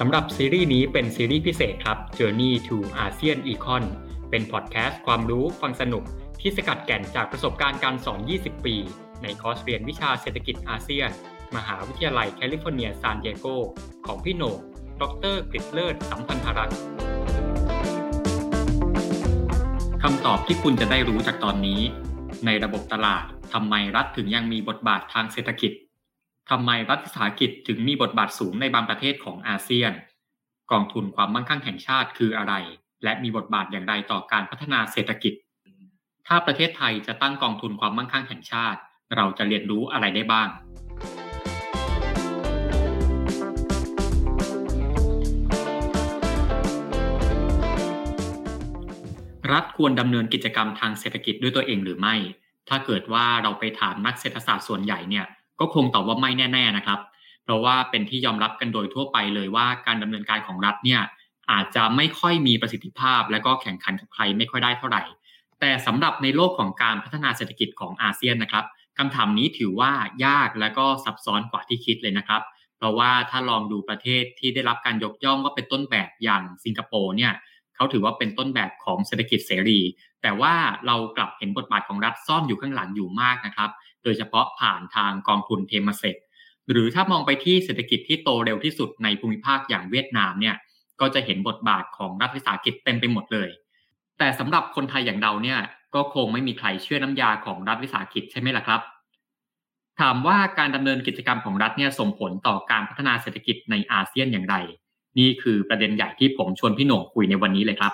สำหรับซีรีส์นี้เป็นซีรีส์พิเศษครับ Journey to ASEAN Econ เป็นพอดแคสต์ความรู้ฟังสนุก ที่สกัดแก่นจากประสบการณ์การสอน 20 ปี ในคอร์สเรียนวิชาเศรษฐกิจอาเซียน มหาวิทยาลัยแคลิฟอร์เนียซานดิเอโกของพี่โหน่งดรกฤษเลิศสัมพันธรัตน์คำตอบที่คุณจะได้รู้จากตอนนี้ ในระบบตลาดทำไมรัฐถึงยังมีบทบาททางเศรษฐกิจ ทำไมรัฐวิสาหกิจถึงมีบทบาทสูงในบางประเทศของอาเซียน กองทุนความมั่งคั่งแห่งชาติคืออะไร และมีบทบาทอย่างไรต่อการพัฒนาเศรษฐกิจ ถ้าประเทศไทยจะตั้งกองทุนความมั่งคั่งแห่งชาติ เราจะเรียนรู้อะไรได้บ้าง รัฐควรดำเนินกิจกรรมทางเศรษฐกิจด้วยตัวเองหรือไม่ ถ้าเกิดว่าเราไปถามนักเศรษฐศาสตร์ส่วนใหญ่เนี่ย ก็คงตอบว่าไม่แน่ ๆนะครับ เพราะว่าเป็นที่ยอมรับกันโดยทั่วไปเลยว่าการดำเนินการของรัฐเนี่ยอาจจะไม่ค่อยมีประสิทธิภาพ และก็แข่งขันกับใครไม่ค่อยได้เท่าไหร่ แต่สำหรับในโลกของการพัฒนาเศรษฐกิจของอาเซียนนะครับคำถามนี้ถือว่ายากและก็ซับซ้อนกว่าที่คิดเลยนะครับ เพราะว่าถ้าลองดูประเทศที่ได้รับการยกย่องว่าเป็นต้นแบบอย่างสิงคโปร์เนี่ยเขาถือว่าเป็นต้นแบบของเศรษฐกิจเสรี แต่ว่าเรากลับเห็นบทบาทของรัฐซ่อนอยู่ข้างหลังอยู่มากนะครับ โดยเฉพาะผ่านทางกองทุนเทมเซ็ตหรือถ้ามองไปที่เศรษฐกิจที่โตเร็วที่สุดในภูมิภาคอย่างเวียดนามเนี่ยก็จะเห็นบทบาทของรัฐวิสาหกิจเต็มไปหมดเลย แต่สำหรับคนไทยอย่างเราเนี่ยก็คงไม่มีใครเชื่อน้ำยาของรัฐวิสาหกิจใช่ไหมล่ะครับ ถามว่าการดำเนินกิจกรรมของรัฐเนี่ยส่งผลต่อการพัฒนาเศรษฐกิจในอาเซียนอย่างไร นี่คือประเด็นใหญ่ที่ผมชวนพี่หน่งคุยในวันนี้เลยครับ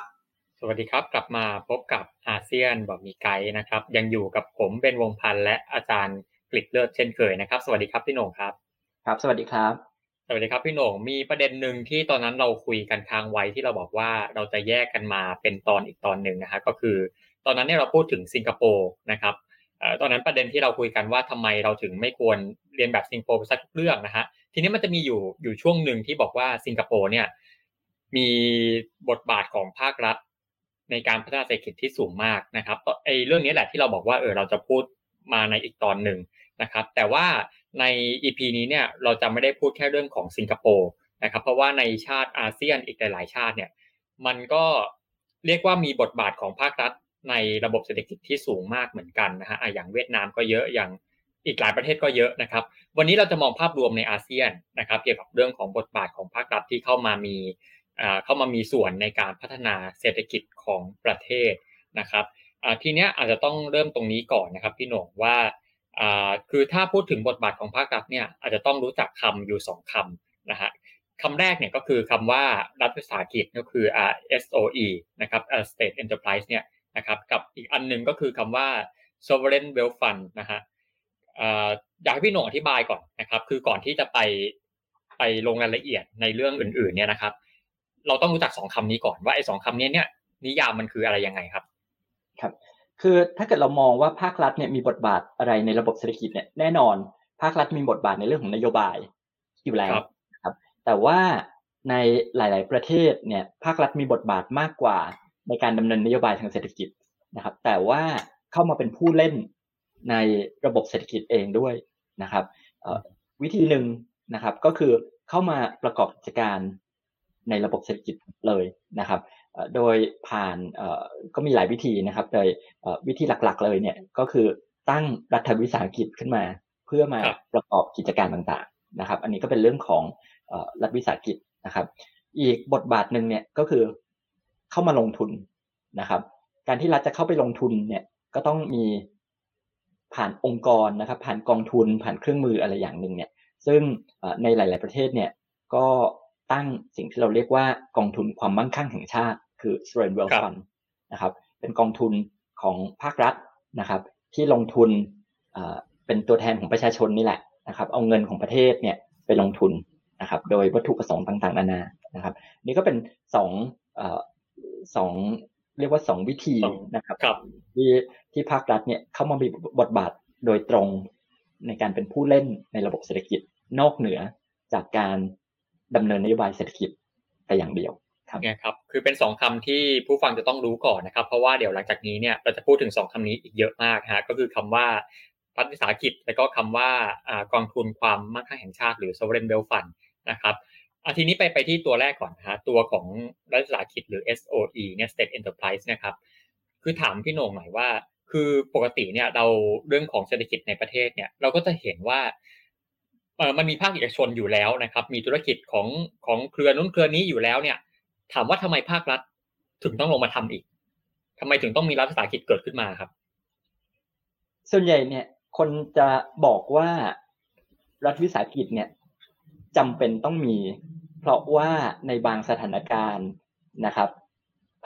สวัสดีครับ กลับมาพบกับอาเซียนบอกมีไกด์นะครับ ยังอยู่กับผมเป็นวงพันธ์และอาจารย์กฤษเลิศเช่นเคยนะครับ สวัสดีครับพี่โหน่งครับ ครับ สวัสดีครับ สวัสดีครับพี่โหน่งมีประเด็นหนึ่งที่ตอนนั้นเราคุยกันค้างไว้ที่เราบอกว่าเราจะแยกกันมาเป็นตอนอีกตอนหนึ่งนะฮะก็คือ ตอนนั้นเนี่ยเราพูดถึงสิงคโปร์นะครับตอนนั้นประเด็นที่เราคุยกันว่าทำไมเราถึงไม่ควรเรียนแบบสิงคโปร์ไปสักเรื่องนะฮะทีนี้มันจะมีอยู่อยู่ช่วงหนึ่งที่บอกว่าสิงคโปร์เนี่ยมีบทบาทของภาครัฐ ในการพัฒนาเศรษฐกิจที่สูงมากนะครับไอ้เรื่องนี้แหละที่เราบอกว่าเออเราจะพูดมาในอีกตอนหนึ่งนะครับแต่ว่าใน EP นี้เนี่ยเราจะไม่ได้พูดแค่เรื่องของสิงคโปร์นะครับเพราะว่าในชาติอาเซียนอีกหลายๆชาติเนี่ยมันก็เรียกว่ามีบทบาทของภาครัฐในระบบเศรษฐกิจที่สูงมากเหมือนกันนะฮะอย่างเวียดนามก็เยอะอย่างอีกหลายประเทศก็เยอะนะครับ วันนี้เราจะมองภาพรวมในอาเซียนนะครับ เกี่ยวกับเรื่องของบทบาทของภาครัฐที่เข้ามามี เข้ามามีส่วนในการพัฒนาเศรษฐกิจของประเทศนะครับทีเนี้ยอาจจะต้องเริ่มตรงนี้ก่อนนะครับพี่หนงว่าคือถ้าพูดถึงบทบาทของภาครัฐเนี่ยอาจจะต้องรู้จักคำอยู่สองคำนะฮะคำแรกเนี่ยก็คือคำว่ารัฐวิสาหกิจก็คือ SOE นะครับ State Enterprise เนี่ยนะครับกับอีกอันหนึ่งก็คือคำว่า Sovereign Wealth Fund นะฮะอยากให้พี่หนงอธิบายก่อนนะครับ คือก่อนที่จะไปไปลงรายละเอียดในเรื่องอื่นๆเนี่ยนะครับ เราต้องรู้จักสองคำนี้ก่อนว่าไอ้สองคำนี้เนี่ยนิยามมันคืออะไรยังไงครับ ครับ คือถ้าเกิดเรามองว่าภาครัฐเนี่ยมีบทบาทอะไรในระบบเศรษฐกิจเนี่ยแน่นอน ภาครัฐมีบทบาทในเรื่องของนโยบายอยู่แล้วครับ แต่ว่าในหลาย ๆ ประเทศเนี่ยภาครัฐมีบทบาทมากกว่าในการดำเนินนโยบายทางเศรษฐกิจนะครับ แต่ว่าเข้ามาเป็นผู้เล่นในระบบเศรษฐกิจเองด้วยนะครับวิธีหนึ่งนะครับก็คือเข้ามาประกอบกิจการ ในระบบเศรษฐกิจเลยนะครับ โดยผ่านก็มีหลายวิธีนะครับ โดยวิธีหลักๆเลยเนี่ยก็คือตั้งรัฐวิสาหกิจขึ้นมา เพื่อมาประกอบกิจการต่างๆนะครับ อันนี้ก็เป็นเรื่องของรัฐวิสาหกิจนะครับ อีกบทบาทหนึ่งเนี่ยก็คือเข้ามาลงทุนนะครับ การที่รัฐจะเข้าไปลงทุนเนี่ยก็ต้องมีผ่านองค์กรนะครับ ผ่านกองทุนผ่านเครื่องมืออะไรอย่างหนึ่งเนี่ย ซึ่งในหลาย ๆประเทศเนี่ยก็ ตั้งสิ่งที่เราเรียกว่ากองทุนความมั่งคั่งแห่งชาติ คือ sovereign wealth fund นะครับเป็นกองทุนของภาครัฐนะครับ ที่ลงทุนเป็นตัวแทนของประชาชนนี่แหละนะครับ เอาเงินของประเทศเนี่ยไปลงทุนนะครับ โดยวัตถุประสงค์ต่างๆนานานะครับ นี่ก็เป็นสองสองเรียกว่าสองวิธีนะครับรบที่ที่ภาครัฐเนี่ยเข้ามามีบทบาทโดยตรงในการเป็นผู้เล่นในระบบเศรษฐกิจนอกเหนือจากการ ดำเนินนโยบายเศรษฐกิจแต่อย่างเดียวครับเนี่ยครับคือเป็นสองคำที่ผู้ฟังจะต้องรู้ก่อนนะครับ เพราะว่าเดี๋ยวหลังจากนี้เนี่ยเราจะพูดถึงสองคำนี้อีกเยอะมากฮะก็คือคำว่ารัฐวิสาหกิจ และก็คำว่ากองทุนความมั่งคั่งแห่งชาติ หรือ sovereign wealth fund นะครับอาทีนี้ไปไปที่ตัวแรกก่อนนะฮะตัวของรัฐวิสาหกิจหรือ SOE เนี่ย state enterprise นะครับคือถามพี่โหน่งหน่อยว่า คือปกติเนี่ยเราเรื่องของเศรษฐกิจในประเทศเนี่ยเราก็จะเห็นว่า มันมีภาคเอกชนอยู่แล้วนะครับ มีธุรกิจของของเครือนู้นเครือนี้อยู่แล้วเนี่ย ถามว่าทำไมภาครัฐถึงต้องลงมาทำอีกทำไมถึงต้องมีรัฐวิสาหกิจเกิดขึ้นมาครับ ส่วนใหญ่เนี่ยคนจะบอกว่ารัฐวิสาหกิจเนี่ยจำเป็นต้องมี เพราะว่าในบางสถานการณ์นะครับ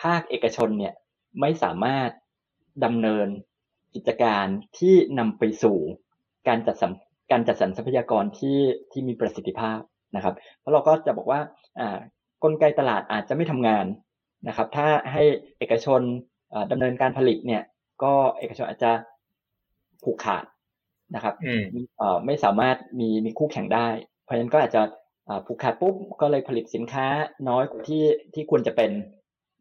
ภาคเอกชนเนี่ยไม่สามารถดำเนินกิจการที่นำไปสู่การจัดสรร การจัดสรรทรัพยากรที่ที่มีประสิทธิภาพนะครับเพราะเราก็จะบอกว่าอ่ากลไกตลาดอาจจะไม่ทำงานนะครับ ถ้าให้เอกชนดำเนินการผลิตเนี่ย ก็เอกชนอาจจะผูกขาดนะครับไม่สามารถมีมีคู่แข่งได้ เพราะฉะนั้นก็อาจจะผูกขาดปุ๊บก็เลยผลิตสินค้าน้อยกว่าที่ที่ควรจะเป็น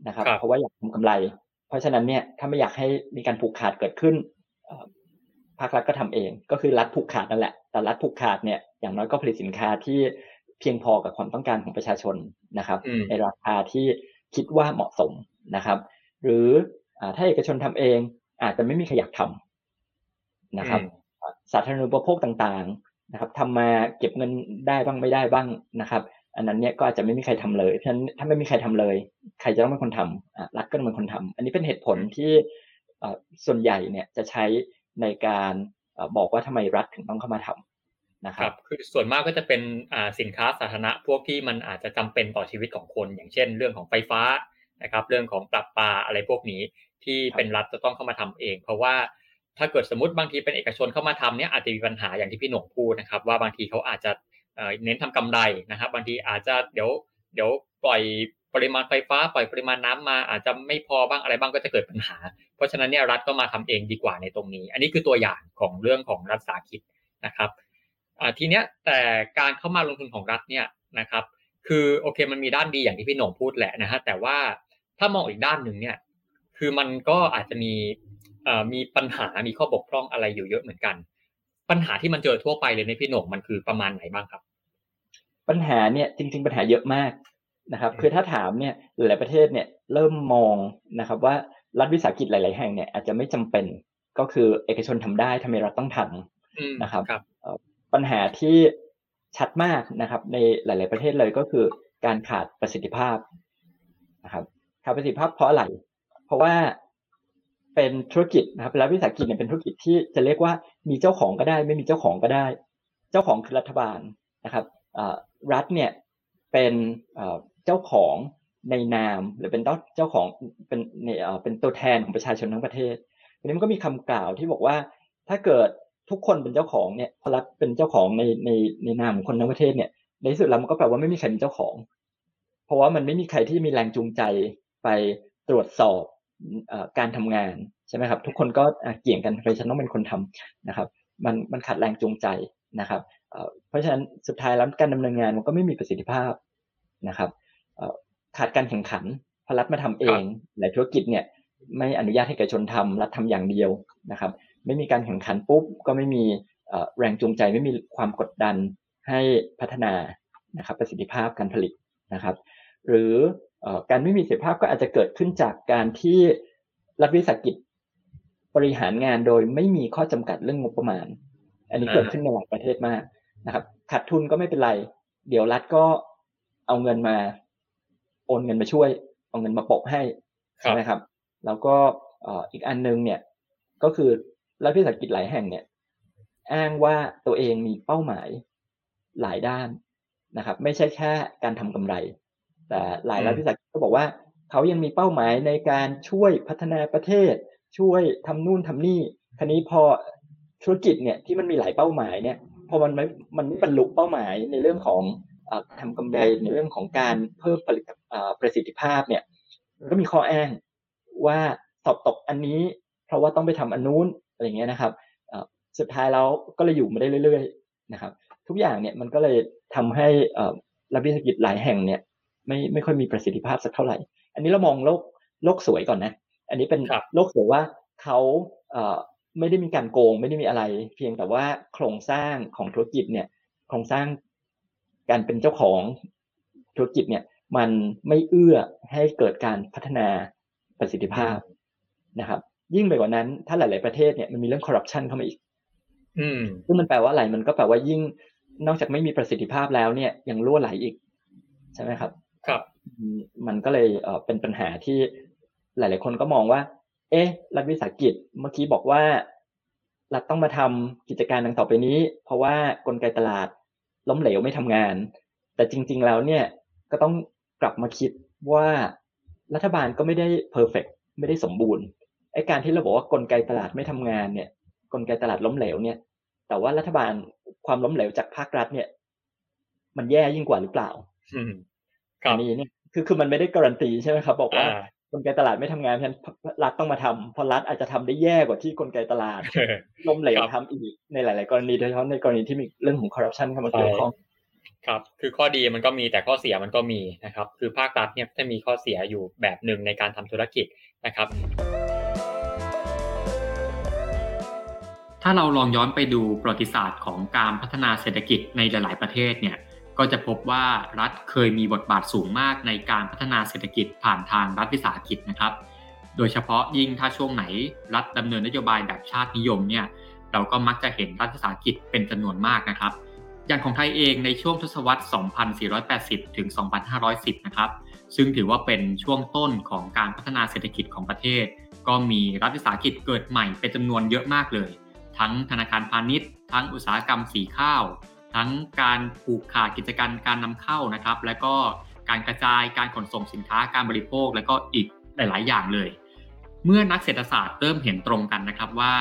นะครับ เพราะว่าอยากทำกำไร เพราะฉะนั้นเนี่ยถ้าไม่อยากให้มีการผูกขาดเกิดขึ้น ภาครัฐก็ทำเอง ก็คือรัฐผูกขาดนั่นแหละ แต่รัฐผูกขาดเนี่ยอย่างน้อยก็ผลิตสินค้าที่เพียงพอกับความต้องการของประชาชนนะครับ ในราคาที่คิดว่าเหมาะสมนะครับ หรือถ้าเอกชนทำเองอาจจะไม่มีใครอยากทำนะครับ สาธารณูปโภคต่างๆนะครับทำมาเก็บเงินได้บ้างไม่ได้บ้างนะครับ อันนั้นเนี่ยก็อาจจะไม่มีใครทำเลยเพราะฉะนั้นถ้าไม่มีใครทำเลย ใครจะต้องเป็นคนทำรัฐก็ต้องเป็นคนทำอันนี้เป็นเหตุผลที่ส่วนใหญ่เนี่ยจะใช้ ในการบอกว่าทำไมรัฐถึงต้องเข้ามาทำนะครับคือส่วนมากก็จะเป็นสินค้าสาธารณะพวกที่มันอาจจะจำเป็นต่อชีวิตของคน อย่างเช่น เรื่องของไฟฟ้านะครับ เรื่องของปรับปาอะไรพวกนี้ที่เป็นรัฐจะต้องเข้ามาทำเอง เพราะว่าถ้าเกิดสมมติบางทีเป็นเอกชนเข้ามาทำเนี่ยอาจจะมีปัญหาอย่างที่พี่หนุ่มพูดนะครับ ว่าบางทีเขาอาจจะเน้นทำกำไรนะครับ บางทีอาจจะเดี๋ยวเดี๋ยวปล่อย ปริมาณไฟฟ้าปล่อยปริมาณน้ำมาอาจจะไม่พอบ้างอะไรบ้างก็จะเกิดปัญหา เพราะฉะนั้นเนี่ยรัฐก็มาทำเองดีกว่าในตรงนี้ อันนี้คือตัวอย่างของเรื่องของรัฐสาคิดนะครับทีเนี้ยแต่การเข้ามาลงทุนของรัฐเนี่ยนะครับ คือโอเคมันมีด้านดีอย่างที่พี่หน่งพูดแหละนะฮะแต่ว่าถ้ามองอีกด้านหนึ่งเนี่ยคือมันก็อาจจะมีมีปัญหามีข้อบกพร่องอะไรอยู่เยอะเหมือนกัน ปัญหาที่มันเจอทั่วไปเลยในพี่หน่งมันคือประมาณไหนบ้างครับ ปัญหาเนี่ยจริง ๆ ปัญหาเยอะมาก นะครับ คือถ้าถามเนี่ยหลายประเทศเนี่ยเริ่มมองนะครับว่ารัฐวิสาหกิจหลาย ๆ แห่งเนี่ยอาจจะไม่จำเป็นก็คือเอกชนทำได้ทำไมเราต้องทำนะครับปัญหาที่ชัดมากนะครับ ในหลาย ๆ ประเทศเลยก็คือการขาดประสิทธิภาพนะครับขาดประสิทธิภาพเพราะอะไร เพราะว่าเป็นธุรกิจนะครับรัฐวิสาหกิจเนี่ยเป็นธุรกิจที่จะเรียกว่ามีเจ้าของก็ได้ ไม่มีเจ้าของก็ได้ เจ้าของคือรัฐบาลนะครับรัฐเนี่ยเป็น เจ้าของในนาม หรือเป็นเจ้าของเป็นเนี่ยเป็นตัวแทนของประชาชนทั้งประเทศทีนี้มันก็มีคำกล่าวที่บอกว่า ถ้าเกิดทุกคนเป็นเจ้าของเนี่ยพรัฐเป็นเจ้าของในในในนามของคนทั้งประเทศเนี่ยในที่สุดแล้วมันก็แปลว่าไม่มีใครเป็นเจ้าของ เพราะว่ามันไม่มีใครที่มีแรงจูงใจไปตรวจสอบการทำงานใช่ไหมครับ ทุกคนก็เกี่ยงกันไปฉันต้องเป็นคนทำนะครับ มันมันขาดแรงจูงใจนะครับเพราะฉะนั้นสุดท้ายแล้วการดำเนินงานมันก็ไม่มีประสิทธิภาพนะครับ ขาดการแข่งขันพรัฐมาทำเองหลายธุรกิจเนี่ยไม่อนุญาตให้เอกชนทำรัฐทำอย่างเดียวนะครับ ไม่มีการแข่งขันปุ๊บก็ไม่มีแรงจูงใจไม่มีความกดดันให้พัฒนานะครับประสิทธิภาพการผลิตนะครับ หรือการไม่มีเสถียรภาพก็อาจจะเกิดขึ้นจากการที่รัฐวิสาหกิจบริหารงานโดยไม่มีข้อจำกัดเรื่องงบประมาณ อันนี้เกิดขึ้นในหลายประเทศมากนะครับขาดทุนก็ไม่เป็นไร เดี๋ยวรัฐก็เอาเงินมา โอนเงินมาช่วยเอาเงินมาปกให้ใช่ไหมครับ แล้วก็อีกอันนึงเนี่ยก็คือรัฐวิสาหกิจหลายแห่งเนี่ย อ้างว่าตัวเองมีเป้าหมายหลายด้านนะครับ ไม่ใช่แค่การทำกำไร แต่หลายรัฐวิสาหกิจก็บอกว่าเขายังมีเป้าหมายในการช่วยพัฒนาประเทศ ช่วยทำนู่นทำนี่ทีนี้พอธุรกิจเนี่ยที่มันมีหลายเป้าหมายเนี่ยพออมันไม่มันไม่บรรลุเป้าหมายในเรื่องของอ ทำกำไรในเรื่องของการเพิ่มผลิตประสิทธิภาพเนี่ยก็มีข้ออ้างว่าสอบตกอันนี้ เพราะว่าต้องไปทำอันนู้นอะไรเงี้ยนะครับสุดท้ายแล้วก็เลยอยู่มาได้เรื่อยๆนะครับ ทุกอย่างเนี่ยมันก็เลยทำให้รัฐวิสาหกิจหลายแห่งเนี่ยไม่ไม่ค่อยมีประสิทธิภาพสักเท่าไหร่ อันนี้เรามองโลกโลกสวยก่อนนะ อันนี้เป็นโลกสวยว่าเขาเไม่ได้มีการโกง ไม่ได้มีอะไร เพียงแต่ว่าโครงสร้างของธุรกิจเนี่ยโครงสร้าง การเป็นเจ้าของธุรกิจเนี่ย มันไม่เอื้อให้เกิดการพัฒนาประสิทธิภาพนะครับ ยิ่งไปกว่านั้นถ้าหลาย ๆประเทศเนี่ยมันมีเรื่องคอร์รัปชันเข้ามาอีก อืมซึ่งมันแปลว่าอะไรมันก็แปลว่ายิ่งนอกจากไม่มีประสิทธิภาพแล้วเนี่ยยังรั่วไหลอีก ใช่ไหมครับ ครับ มันก็เลยเออเป็นปัญหาที่หลาย ๆ คนก็มองว่า เอ๊ะ รัฐวิสาหกิจเมื่อกี้บอกว่ารัฐต้องมาทำกิจการดังต่อไปนี้ เพราะว่ากลไกตลาด ล้มเหลวไม่ทำงาน แต่จริง ๆ แล้วเนี่ยก็ต้องกลับมาคิดว่ารัฐบาลก็ไม่ได้เพอร์เฟกไม่ได้สมบูรณ์ไอ้การที่เราบอกว่ากลไกตลาดไม่ทำงานเนี่ย กลไกตลาดล้มเหลวเนี่ย แต่ว่ารัฐบาลความล้มเหลวจากภาครัฐเนี่ย มันแย่ยิ่งกว่าหรือเปล่าอันนี้เนี่ยคือคือมันไม่ได้การันตีใช่ไหมครับ บอกว่า กลไกตลาดไม่ทำงานเพราะฉะนั้นรัฐต้องมาทำเพราะรัฐอาจจะทำได้แย่กว่าที่กลไกตลาดล้มเหลวทำอีกในหลาย ๆ กรณีโดยเฉพาะในกรณีที่มีเรื่องของคอร์รัปชันเข้ามาเกี่ยวข้องครับ คือข้อดีมันก็มีแต่ข้อเสียมันก็มีนะครับ คือภาครัฐเนี่ยจะมีข้อเสียอยู่แบบหนึ่งในการทำธุรกิจนะครับ ถ้าเราลองย้อนไปดูประวัติศาสตร์ของการพัฒนาเศรษฐกิจในหลาย ๆ ประเทศเนี่ย ก็จะพบว่ารัฐเคยมีบทบาทสูงมากในการพัฒนาเศรษฐกิจผ่านทางรัฐวิสาหกิจนะครับ โดยเฉพาะยิ่งถ้าช่วงไหนรัฐดำเนินนโยบายแบบชาตินิยมเนี่ยเราก็มักจะเห็นรัฐวิสาหกิจเป็นจำนวนมากนะครับ อย่างของไทยเองในช่วงทศวรรษ 2480 ถึง 2510 นะครับ ซึ่งถือว่าเป็นช่วงต้นของการพัฒนาเศรษฐกิจของประเทศ ก็มีรัฐวิสาหกิจเกิดใหม่เป็นจำนวนเยอะมากเลย ทั้งธนาคารพาณิชย์ ทั้งอุตสาหกรรมสีข้าว ทั้งการผูกขาดกิจการการนำเข้านะครับ และก็การกระจายการขนส่งสินค้าการบริโภค และก็อีกหลาย ๆ อย่างเลย เมื่อนักเศรษฐศาสตร์เริ่มเห็นตรงกันนะครับว่า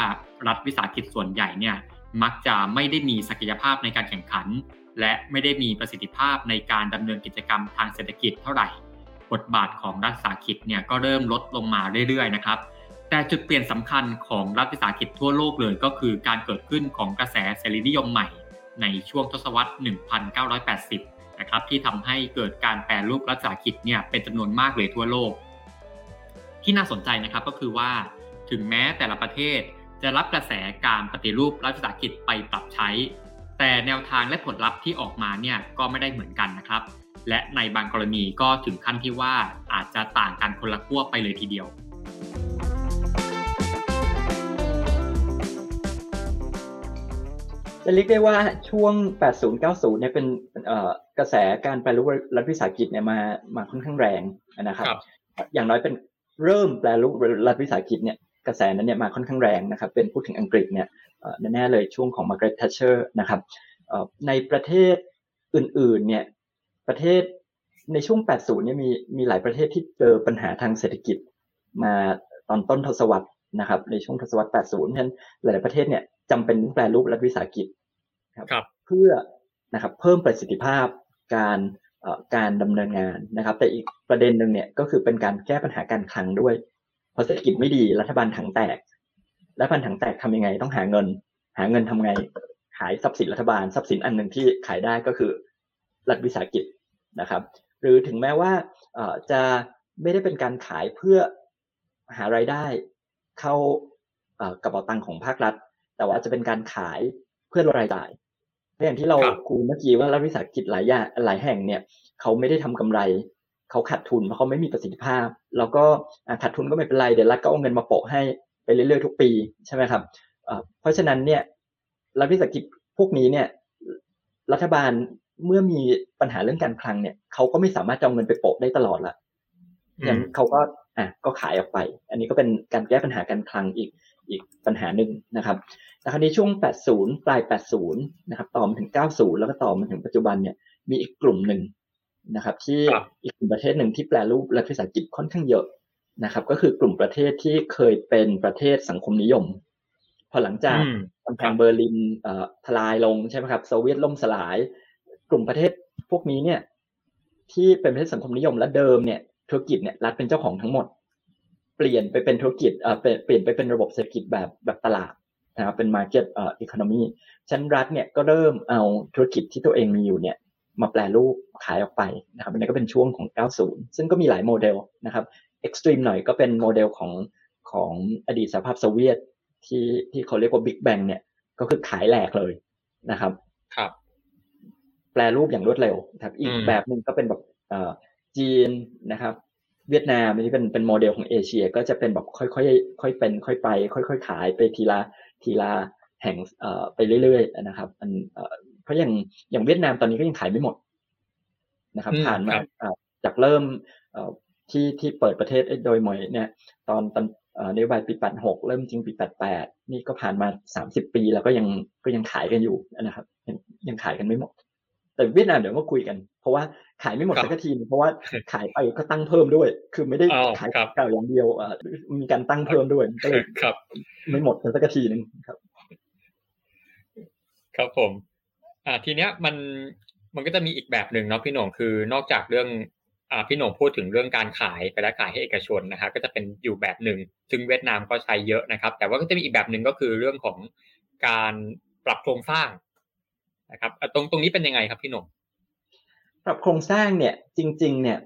รัฐวิสาหกิจส่วนใหญ่เนี่ยมักจะไม่ได้มีศักยภาพในการแข่งขัน และไม่ได้มีประสิทธิภาพในการดำเนินกิจกรรมทางเศรษฐกิจเท่าไหร่ บทบาทของรัฐวิสาหกิจเนี่ยก็เริ่มลดลงมาเรื่อย ๆ นะครับ แต่จุดเปลี่ยนสำคัญของรัฐวิสาหกิจทั่วโลกเลยก็คือการเกิดขึ้นของกระแสเสรีนิยมใหม่ ในช่วงทศวรรษ 1980 นะครับที่ทำให้เกิดการแปรรูปรัฐวิสาหกิจเนี่ยเป็นจำนวนมากเลยทั่วโลก ที่น่าสนใจนะครับก็คือว่าถึงแม้แต่ละประเทศจะรับกระแสการปฏิรูปรัฐวิสาหกิจไปปรับใช้ แต่แนวทางและผลลัพธ์ที่ออกมาเนี่ยก็ไม่ได้เหมือนกันนะครับ และในบางกรณีก็ถึงขั้นที่ว่าอาจจะต่างกันคนละขั้วไปเลยทีเดียว จะเรียกได้ว่าช่วง 80-90 เนี่ยเป็นกระแสการแปรรูปรัฐวิสาหกิจเนี่ยมามาค่อนข้างแรงนะครับ อย่างน้อยเป็นเริ่มแปรรูปรัฐวิสาหกิจเนี่ยกระแสนั้นเนี่ยมาค่อนข้างแรงนะครับ เป็นพูดถึงอังกฤษเนี่ยแน่เลยช่วงของมาร์กาเร็ตแทตเชอร์นะครับในประเทศอื่นๆเนี่ยประเทศในช่วง 80 เนี่ยมีมีหลายประเทศที่เจอปัญหาทางเศรษฐกิจมาตอนต้นทศวรรษ นะครับในช่วงทศวรรษ 80 เพราะฉะนั้นหลายประเทศเนี่ยจำเป็นแปลรูปรัฐวิสาหกิจครับเพื่อนะครับเพิ่มประสิทธิภาพการการดำเนินงานนะครับ แต่อีกประเด็นหนึ่งเนี่ยก็คือเป็นการแก้ปัญหาการคลังด้วยเพราะเศรษฐกิจไม่ดีรัฐบาลถังแตกและพันถังแตกทำยังไงต้องหาเงิน หาเงินทำไงขายทรัพย์สินรัฐบาลทรัพย์สินอันหนึ่งที่ขายได้ก็คือรัฐวิสาหกิจนะครับ หรือถึงแม้ว่าจะไม่ได้เป็นการขายเพื่อหารายได้ เข้ากระเป๋าตังค์ของภาครัฐ แต่ว่าจะเป็นการขายเพื่อรายจ่ายอย่างที่เราคูเมื่อกี้ว่ารัฐวิสาหกิจหลายอย่างหลายแห่งเนี่ยเขาไม่ได้ทำกำไรเขาขาดทุนเพราะเขาไม่มีประสิทธิภาพ แล้วก็ขาดทุนก็ไม่เป็นไรเดี๋ยวรัฐก็เอาเงินมาโปะให้ไปเรื่อยๆทุกปีใช่ไหมครับเพราะฉะนั้นเนี่ยรัฐวิสาหกิจพวกนี้เนี่ยรัฐบาลเมื่อมีปัญหาเรื่องการคลังเนี่ยเขาก็ไม่สามารถจะเอาเงินไปโปะได้ตลอดละงั้นเขาก็ อะก็ขายออกไป อันนี้ก็เป็นการแก้ปัญหาการคลังอีกอีกปัญหาหนึ่งนะครับแต่คราวนี้ช่วง 80 ปลาย 80 นะครับ ต่อมาถึง 90 แล้วก็ต่อมาถึงปัจจุบันเนี่ย มีอีกกลุ่มหนึ่งนะครับ ที่อีกกลุ่มประเทศหนึ่งที่แปลรูปรัฐวิสาหกิจค่อนข้างเยอะนะครับ ก็คือกลุ่มประเทศที่เคยเป็นประเทศสังคมนิยม พอหลังจากกำแพงเบอร์ลินเอ่อทลายลงใช่ไหมครับโซเวียตล่มสลาย กลุ่มประเทศพวกนี้เนี่ย ที่เป็นประเทศสังคมนิยมและเดิมเนี่ย ธุรกิจเนี่ยรัฐเป็นเจ้าของทั้งหมด เปลี่ยนไปเป็นธุรกิจเอ่อเปลี่ยนไปเป็นระบบเศรษฐกิจแบบแบบตลาดนะครับเป็น market เอ่อ economy ชั้นรัฐเนี่ยก็เริ่มเอาธุรกิจที่ตัวเองมีอยู่เนี่ยมาแปลรูปขายออกไปนะครับอันนี้ก็เป็นช่วงของ 90 ซึ่งก็มีหลายโมเดลนะครับextreme หน่อยก็เป็นโมเดลของของอดีตสหภาพโซเวียตที่ที่เขาเรียกว่า Big Bang เนี่ยก็คือขายแหลกเลยนะครับ ครับ แปรรูปอย่างรวดเร็วครับ อีกแบบหนึ่งก็เป็นแบบเอ่อ จีนนะครับเวียดนามอันนี้เป็นเป็นโมเดลของเอเชีย ก็จะเป็นแบบค่อยๆค่อยเป็น ค่อยไป ค่อยๆขายไปทีละทีละแห่งเอ่อไปเรื่อยๆนะครับอันเอ่อเพราะอย่างอย่างเวียดนามตอนนี้ก็ยังขายไม่หมดนะครับ ผ่านมาจากเริ่มที่ที่เปิดประเทศโดยหมวยเนี่ย ตอนตอนนโยบายปี 86 เริ่มจริงปี 88 นี่ก็ผ่านมา 30 ปีแล้วก็ยังก็ยังขายกันอยู่นะครับ ยังยังขายกันไม่หมด แต่เวียดนามเดี๋ยวมาคุยกัน เพราะว่า ขายไม่หมดสักทีเพราะว่าขายไปก็ตั้งเพิ่มด้วย คือไม่ได้ขายเก่าอย่างเดียวมีการตั้งเพิ่มด้วยก็เลยไม่หมดสักทีนึงครับ ครับผม อ่าทีเนี้ยมันมันก็จะมีอีกแบบหนึ่งเนาะพี่หน่งคือนอกจากเรื่องอ่าพี่หน่งพูดถึงเรื่องการขายไปแล้วขายให้เอกชนนะครับก็จะเป็นอยู่แบบหนึ่งซึ่งเวียดนามก็ใช้เยอะนะครับ แต่ว่าก็จะมีอีกแบบหนึ่งก็คือเรื่องของการปรับโครงสร้างนะครับตรงตรงนี้เป็นยังไงครับพี่หน่ง ปรับโครงสร้างเนี่ยจริง ๆ เนี่ย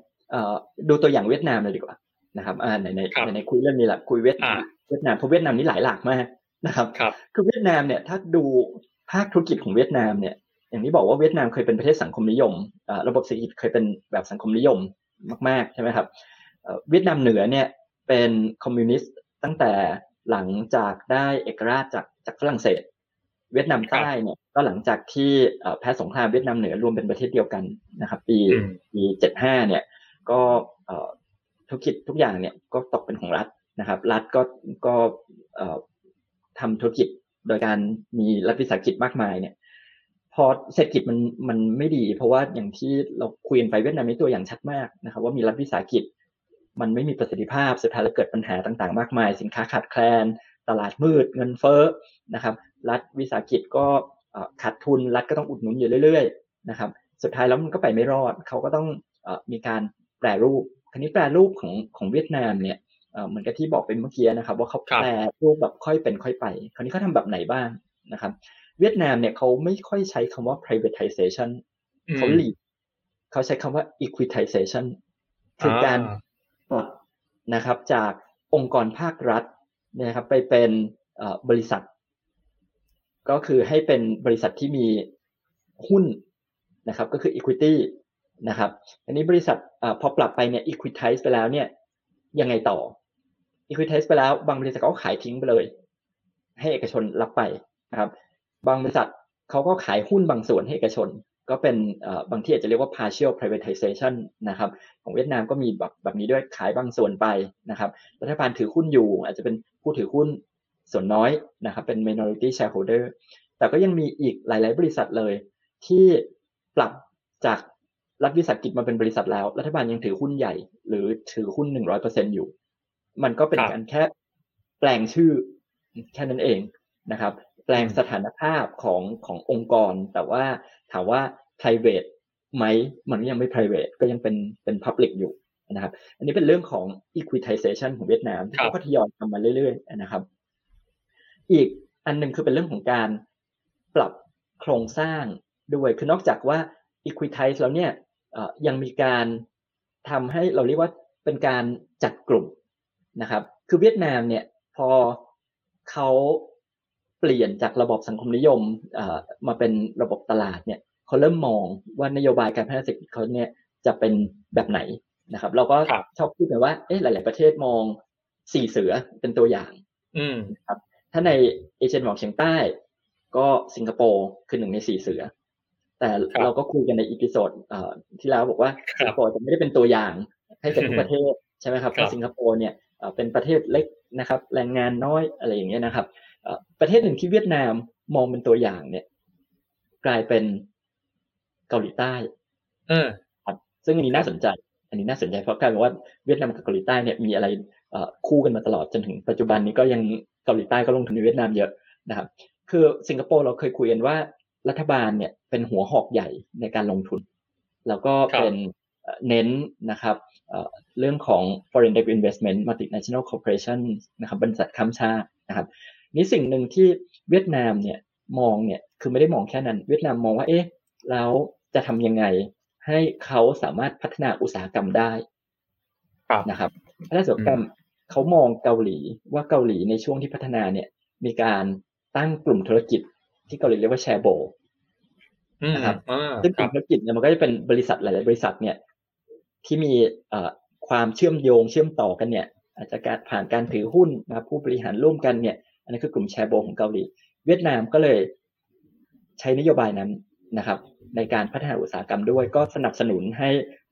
ดูตัวอย่างเวียดนามเลยดีกว่านะครับอ่าในในในคุยเรื่องนี้แหละคุยเวียดนามเวียดนามเพราะเวียดนามนี่หลายหลากมากนะครับคือเวียดนามเนี่ยถ้าดูภาคธุรกิจของเวียดนามเนี่ยอย่างที่บอกว่าเวียดนามเคยเป็นประเทศสังคมนิยมระบบเศรษฐกิจเคยเป็นแบบสังคมนิยมมาก ๆ ใช่ไหมครับเวียดนามเหนือเนี่ยเป็นคอมมิวนิสต์ตั้งแต่หลังจากได้เอกราชจากจากฝรั่งเศส เวียดนามใต้เนี่ยก็หลังจากที่แพ้สงครามเวียดนามเหนือรวมเป็นประเทศเดียวกันนะครับปีปีเจ็ดห้าเนี่ยก็ธุรกิจทุกอย่างเนี่ยก็ตกเป็นของรัฐนะครับ รัฐก็ก็ทำธุรกิจโดยการมีรัฐวิสาหกิจมากมายเนี่ยพอเศรษฐกิจมันมันไม่ดี เพราะว่าอย่างที่เราคุยกันไปเวียดนามมีตัวอย่างชัดมากนะครับ ว่ามีรัฐวิสาหกิจมันไม่มีประสิทธิภาพสุดท้ายแล้วเกิดปัญหาต่างๆ มากมาย สินค้าขาดแคลน ตลาดมืดเงินเฟ้อนะครับ รัฐวิสาหกิจก็ขาดทุนรัฐก็ต้องอุดหนุนอยู่เรื่อยๆนะครับสุดท้ายแล้วมันก็ไปไม่รอดเขาก็ต้องมีการแปรรูปคราวนี้แปรรูปของของเวียดนามเนี่ยเหมือนกับที่บอกเป็นเมื่อกี้นะครับ ว่าเขาแปรรูปแบบค่อยเป็นค่อยไป คราวนี้เขาทาแบบไหนบ้างนะครับ เวียดนามเนี่ยเขาไม่ค่อยใช้คำว่า privatization เขาหลีกเขาใช้คำว่า equitization คือการปรับนะครับจากองค์กรภาครัฐนะครับไปเป็นบริษัท ก็คือให้เป็นบริษัทที่มีหุ้นนะครับ ก็คือ equity นะครับ อันนี้บริษัทอพอปรับไปเนี่ย equitize ไปแล้วเนี่ยยังไงต่อ equitize ไปแล้วบางบริษัทก็ขายทิ้งไปเลย ให้เอกชนรับไปนะครับ บางบริษัทเขาก็ขายหุ้นบางส่วนให้เอกชน ก็เป็นบางที่อาจจะเรียกว่า partial privatization นะครับ ของเวียดนามก็มีแบบแบบนี้ด้วยขายบางส่วนไปนะครับ รัฐบาลถือหุ้นอยู่ อาจจะเป็นผู้ถือหุ้น ส่วนน้อยนะครับเป็น minority shareholder แต่ก็ยังมีอีกหลาย ๆ บริษัทเลย ที่ปรับจากรัฐวิสาหกิจมาเป็นบริษัทแล้ว รัฐบาลยังถือหุ้นใหญ่ หรือถือหุ้นหนึ่งร้อยเปอร์เซ็นอยู่ มันก็เป็นการแค่แปลงชื่อแค่นั้นเองนะครับ แปลงสถานภาพของขององค์กร แต่ว่าถามว่า private ไหมมันยังไม่ private ก็ยังเป็นเป็น public อยู่นะครับ อันนี้เป็นเรื่องของ equitization ของเวียดนามที่เขาก็ทยอยทำมาเรื่อย ๆ นะครับ อีกอันหนึ่งคือเป็นเรื่องของการปรับโครงสร้างด้วยคือนอกจากว่า equitize แล้วเนี่ยยังมีการทำให้เราเรียกว่าเป็นการจัดกลุ่มนะครับ คือเวียดนามเนี่ยพอเขาเปลี่ยนจากระบบสังคมนิยมมาเป็นระบบตลาดเนี่ยเขาเริ่มมองว่านโยบายการพัฒนาเศรษฐกิจเขาเนี่ยจะเป็นแบบไหนนะครับ เราก็ชอบพูดกันว่าเอ๊ะหลาย ๆ ประเทศมองสี่เสือเป็นตัวอย่างอืมครับ ถ้าในเอเชียตะวันออกเฉียงใต้ ก็สิงคโปร์คือหนึ่งในสี่เสือ แต่เราก็คุยกันใน episode ที่แล้วบอกว่าสิงคโปร์จะไม่ได้เป็นตัวอย่างให้กับทุกประเทศใช่ไหมครับเพราะสิงคโปร์เนี่ยเป็นประเทศเล็กนะครับ แรงงานน้อยอะไรอย่างเงี้ยนะครับประเทศหนึ่งที่เวียดนามมองเป็นตัวอย่างเนี่ย กลายเป็นเกาหลีใต้ เออครับซึ่งอันนี้น่าสนใจ อันนี้น่าสนใจเพราะกลายเป็นว่าเวียดนามกับเกาหลีใต้เนี่ยมีอะไรคู่กันมาตลอดจนถึงปัจจุบันนี้ก็ยัง เกาหลีใต้ก็ลงทุนในเวียดนามเยอะนะครับ คือสิงคโปร์เราเคยคุยกันว่ารัฐบาลเนี่ยเป็นหัวหอกใหญ่ในการลงทุน แล้วก็เป็นเน้นนะครับเรื่องของ foreign direct investment multinational corporation นะครับบริษัทข้ามชาตินะครับนี่สิ่งหนึ่งที่เวียดนามเนี่ยมองเนี่ยคือไม่ได้มองแค่นั้น เวียดนามมองว่าเอ๊ะแล้วจะทำยังไงให้เขาสามารถพัฒนาอุตสาหกรรมได้นะครับพัฒนาอุตสาหกรรม เขามองเกาหลีว่าเกาหลีในช่วงที่พัฒนาเนี่ย มีการตั้งกลุ่มธุรกิจที่เกาหลีเรียกว่าแชร์โบนะครับซึ่งกลุ่มธุรกิจเนี่ยมันก็จะเป็นบริษัทหลาย ๆ บริษัทเนี่ย ที่มีความเชื่อมโยงเชื่อมต่อกันเนี่ย อาจจะการผ่านการถือหุ้นนะผู้บริหารร่วมกันเนี่ย อันนี้คือกลุ่มแชโบลของเกาหลี เวียดนามก็เลยใช้นโยบายนั้นนะครับ ในการพัฒนาอุตสาหกรรมด้วย ก็สนับสนุนให้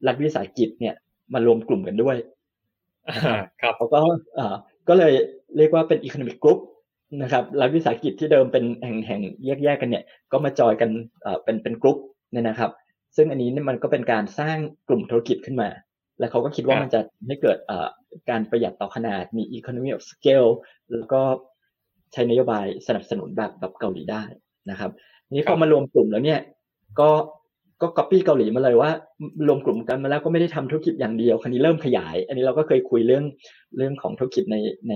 รัฐวิสาหกิจเนี่ยมารวมกลุ่มกันด้วย ครับเขาก็ก็เลยเรียกว่าเป็น economic group นะครับรัฐวิสาหกิจที่เดิมเป็นแห่งแห่งแยกแยกกันเนี่ย ก็มาจอยกันเป็นเป็นกรุ๊ปเนี่ยนะครับ ซึ่งอันนี้เนี่ยมันก็เป็นการสร้างกลุ่มธุรกิจขึ้นมา แล้วเขาก็คิดว่ามันจะให้เกิดการประหยัดต่อขนาดมี economy of scale แล้วก็ใช้นโยบายสนับสนุนแบบแบบเกาหลีได้นะครับ นี้พอมารวมกลุ่มแล้วเนี่ย ก็ ก็ก๊อปปี้เกาหลีมาเลยว่ารวมกลุ่มกันมาแล้วก็ไม่ได้ทำธุรกิจอย่างเดียวคราวนี้เริ่มขยาย อันนี้เราก็เคยคุยเรื่องเรื่องของธุรกิจในใน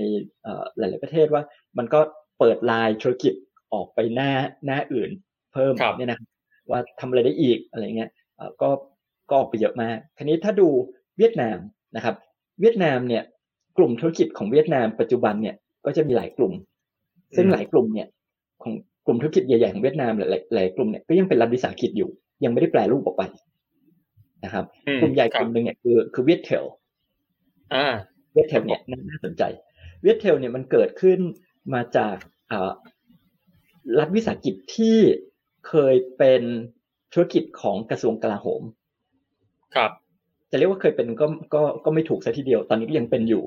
หลาย ๆ ประเทศว่า มันก็เปิดลายธุรกิจออกไปหน้าหน้าอื่นเพิ่มเนี่ยนะว่าทำอะไรได้อีกอะไรเงี้ยก็ก็ออกไปเยอะมากคันนี้ถ้าดูเวียดนามนะครับ เวียดนามเนี่ยกลุ่มธุรกิจของเวียดนามปัจจุบันเนี่ยก็จะมีหลายกลุ่ม ซึ่งหลายกลุ่มเนี่ยของกลุ่มธุรกิจใหญ่ๆของเวียดนามหลายหลายกลุ่มเนี่ยก็ยังเป็นรัฐวิสาหกิจอยู่ ยังไม่ได้แปลรูปออกไปนะครับกลุ่มใหญ่กลุ่มหนึ่งเนี่ยคือคือเวียดเทลเวียดเทลเนี่ยน่าสนใจเวียดเทลเนี่ยมันเกิดขึ้นมาจากรัฐวิสาหกิจที่เคยเป็นธุรกิจของกระทรวงกลาโหม ครับ จะเรียกว่าเคยเป็นก็ก็ก็ไม่ถูกซะทีเดียว ตอนนี้ก็ยังเป็นอยู่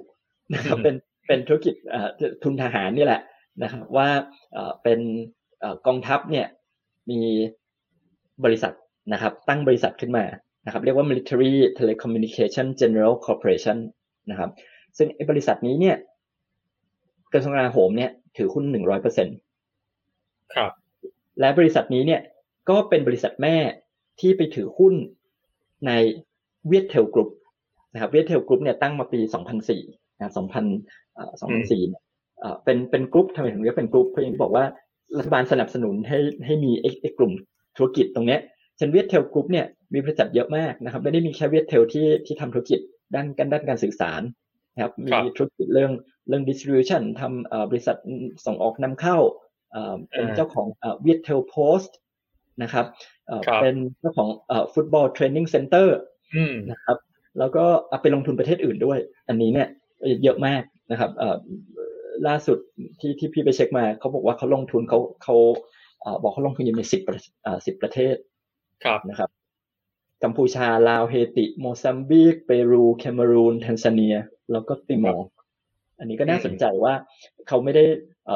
นะครับ เป็นเป็นธุรกิจทุนทหารนี่แหละนะครับ ว่าเป็นกองทัพเนี่ยมีบริษัท นะครับตั้งบริษัทขึ้นมานะครับเรียกว่า military telecommunication general corporation นะครับซึ่งบริษัทนี้เนี่ยกระทรวงกลาโหมเนี่ยถือหุ้นหนึ่งร้อยเปอร์เซ็นต์ครับ และบริษัทนี้เนี่ยก็เป็นบริษัทแม่ที่ไปถือหุ้นใน Viettel Group นะครับ Viettel Group เนี่ยตั้งมาปี2004นะ2000 2004เนี่ยเป็นเป็นกรุ๊ปทำไมถึงเรียกเป็นกรุ๊ปเพราะอย่างที่บอกว่ารัฐบาลสนับสนุนให้ให้มีไอ้กลุ่มธุรกิจตรงเนี้ย เช่น Viettel Group เนี่ยมีบริษัทเยอะมากนะครับ ไม่ได้มีแค่ Viettel ที่ที่ทำธุรกิจด้านการด้านการสื่อสารนะครับมีธุรกิจเรื่องเรื่อง distribution ทำบริษัทส่งออกนำเข้าเป็นเจ้าของ Viettel Post นะครับเป็นเจ้าของ football training center นะครับ แล้วก็ไปลงทุนประเทศอื่นด้วย อันนี้เนี่ยเยอะมากนะครับล่าสุดที่ที่พี่ไปเช็คมาเขาบอกว่าเขาลงทุนเขาเขาบอกเขาลงทุนอยู่ในสิบสิบประเทศครับ นะครับกัมพูชา ลาว เฮติ โมซัมบิก เปรู แคเมอรูนแทนซาเนีย แล้วก็ติมอร์ อันนี้ก็น่าสนใจว่าเขาไม่ได้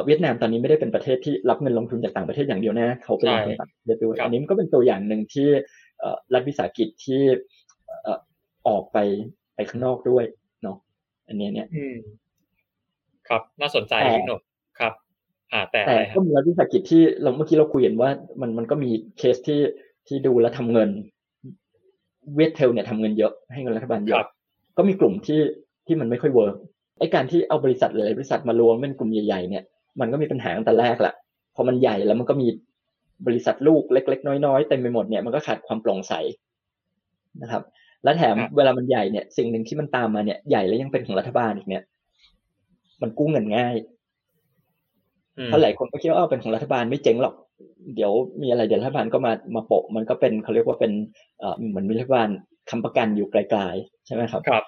เวียดนามตอนนี้ไม่ได้เป็นประเทศที่รับเงินลงทุนจากต่างประเทศอย่างเดียวนะ เขาเป็นต่างประเทศด้วยอันนี้มันก็เป็นตัวอย่างหนึ่งที่รัฐวิสาหกิจที่ออกไปไปข้างนอกด้วยเนาะ อันนี้เนี่ยครับ น่าสนใจหนุ่มครับ อ่า แต่แต่ก็มีรัฐวิสาหกิจที่เราเมื่อกี้เราคุยกันว่ามันมันก็มีเคสที่ ที่ดูแลทำเงิน Viettel เนี่ยทำเงินเยอะให้เงินรัฐบาลเยอะก็มีกลุ่มที่ที่มันไม่ค่อย work ไอ้การที่เอาบริษัทเลยบริษัทมารวมเป็นกลุ่มใหญ่ๆเนี่ยมันก็มีปัญหาตั้งแต่แรกแหละพอมันใหญ่แล้วมันก็มีบริษัทลูกเล็ก ๆ น้อยๆเต็มไปหมดเนี่ยมันก็ขาดความโปร่งใสนะครับ และแถมเวลามันใหญ่เนี่ย สิ่งหนึ่งที่มันตามมาเนี่ยใหญ่แล้วยังเป็นของรัฐบาลอีกเนี่ย มันกู้เงินง่ายเพราะหลายคนก็คิดว่าเป็นของรัฐบาลไม่เจ๊งหรอก เดี๋ยวมีอะไรเดี๋ยวรัฐบาลก็มามาโปะมันก็เป็นเขาเรียกว่าเป็นเอ่อเหมือนมีรัฐบาลค้ำประกันอยู่ไกลๆใช่ไหมครับครับ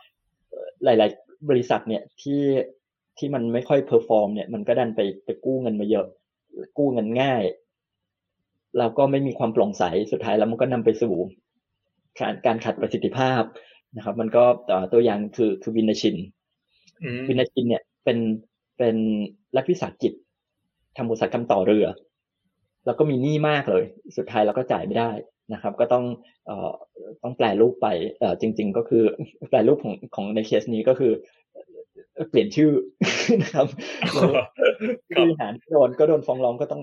หลายๆ บริษัทเนี่ยที่ที่มันไม่ค่อย perform เนี่ยมันก็ดันไปไปกู้เงินมาเยอะ กู้เงินง่ายเราก็ไม่มีความโปร่งใสสุดท้ายแล้วมันก็นำไปสู่การการขัดประสิทธิภาพนะครับ มันก็ตัวอย่างคือคือวินาชินวินาชินเนี่ยเป็นเป็นรัฐวิสาหกิจทำอุตสาหกรรมต่อเรือ แล้วก็มีหนี้มากเลย สุดท้ายเราก็จ่ายไม่ได้นะครับ ก็ต้องเอ่อต้องแปลรูปไปเอ่อจริง ๆ ก็คือแปลรูปของของในเคสนี้ก็คือเปลี่ยนชื่อนะครับผู้บริหารโดนก็โดนฟ้องร้องก็ต้อง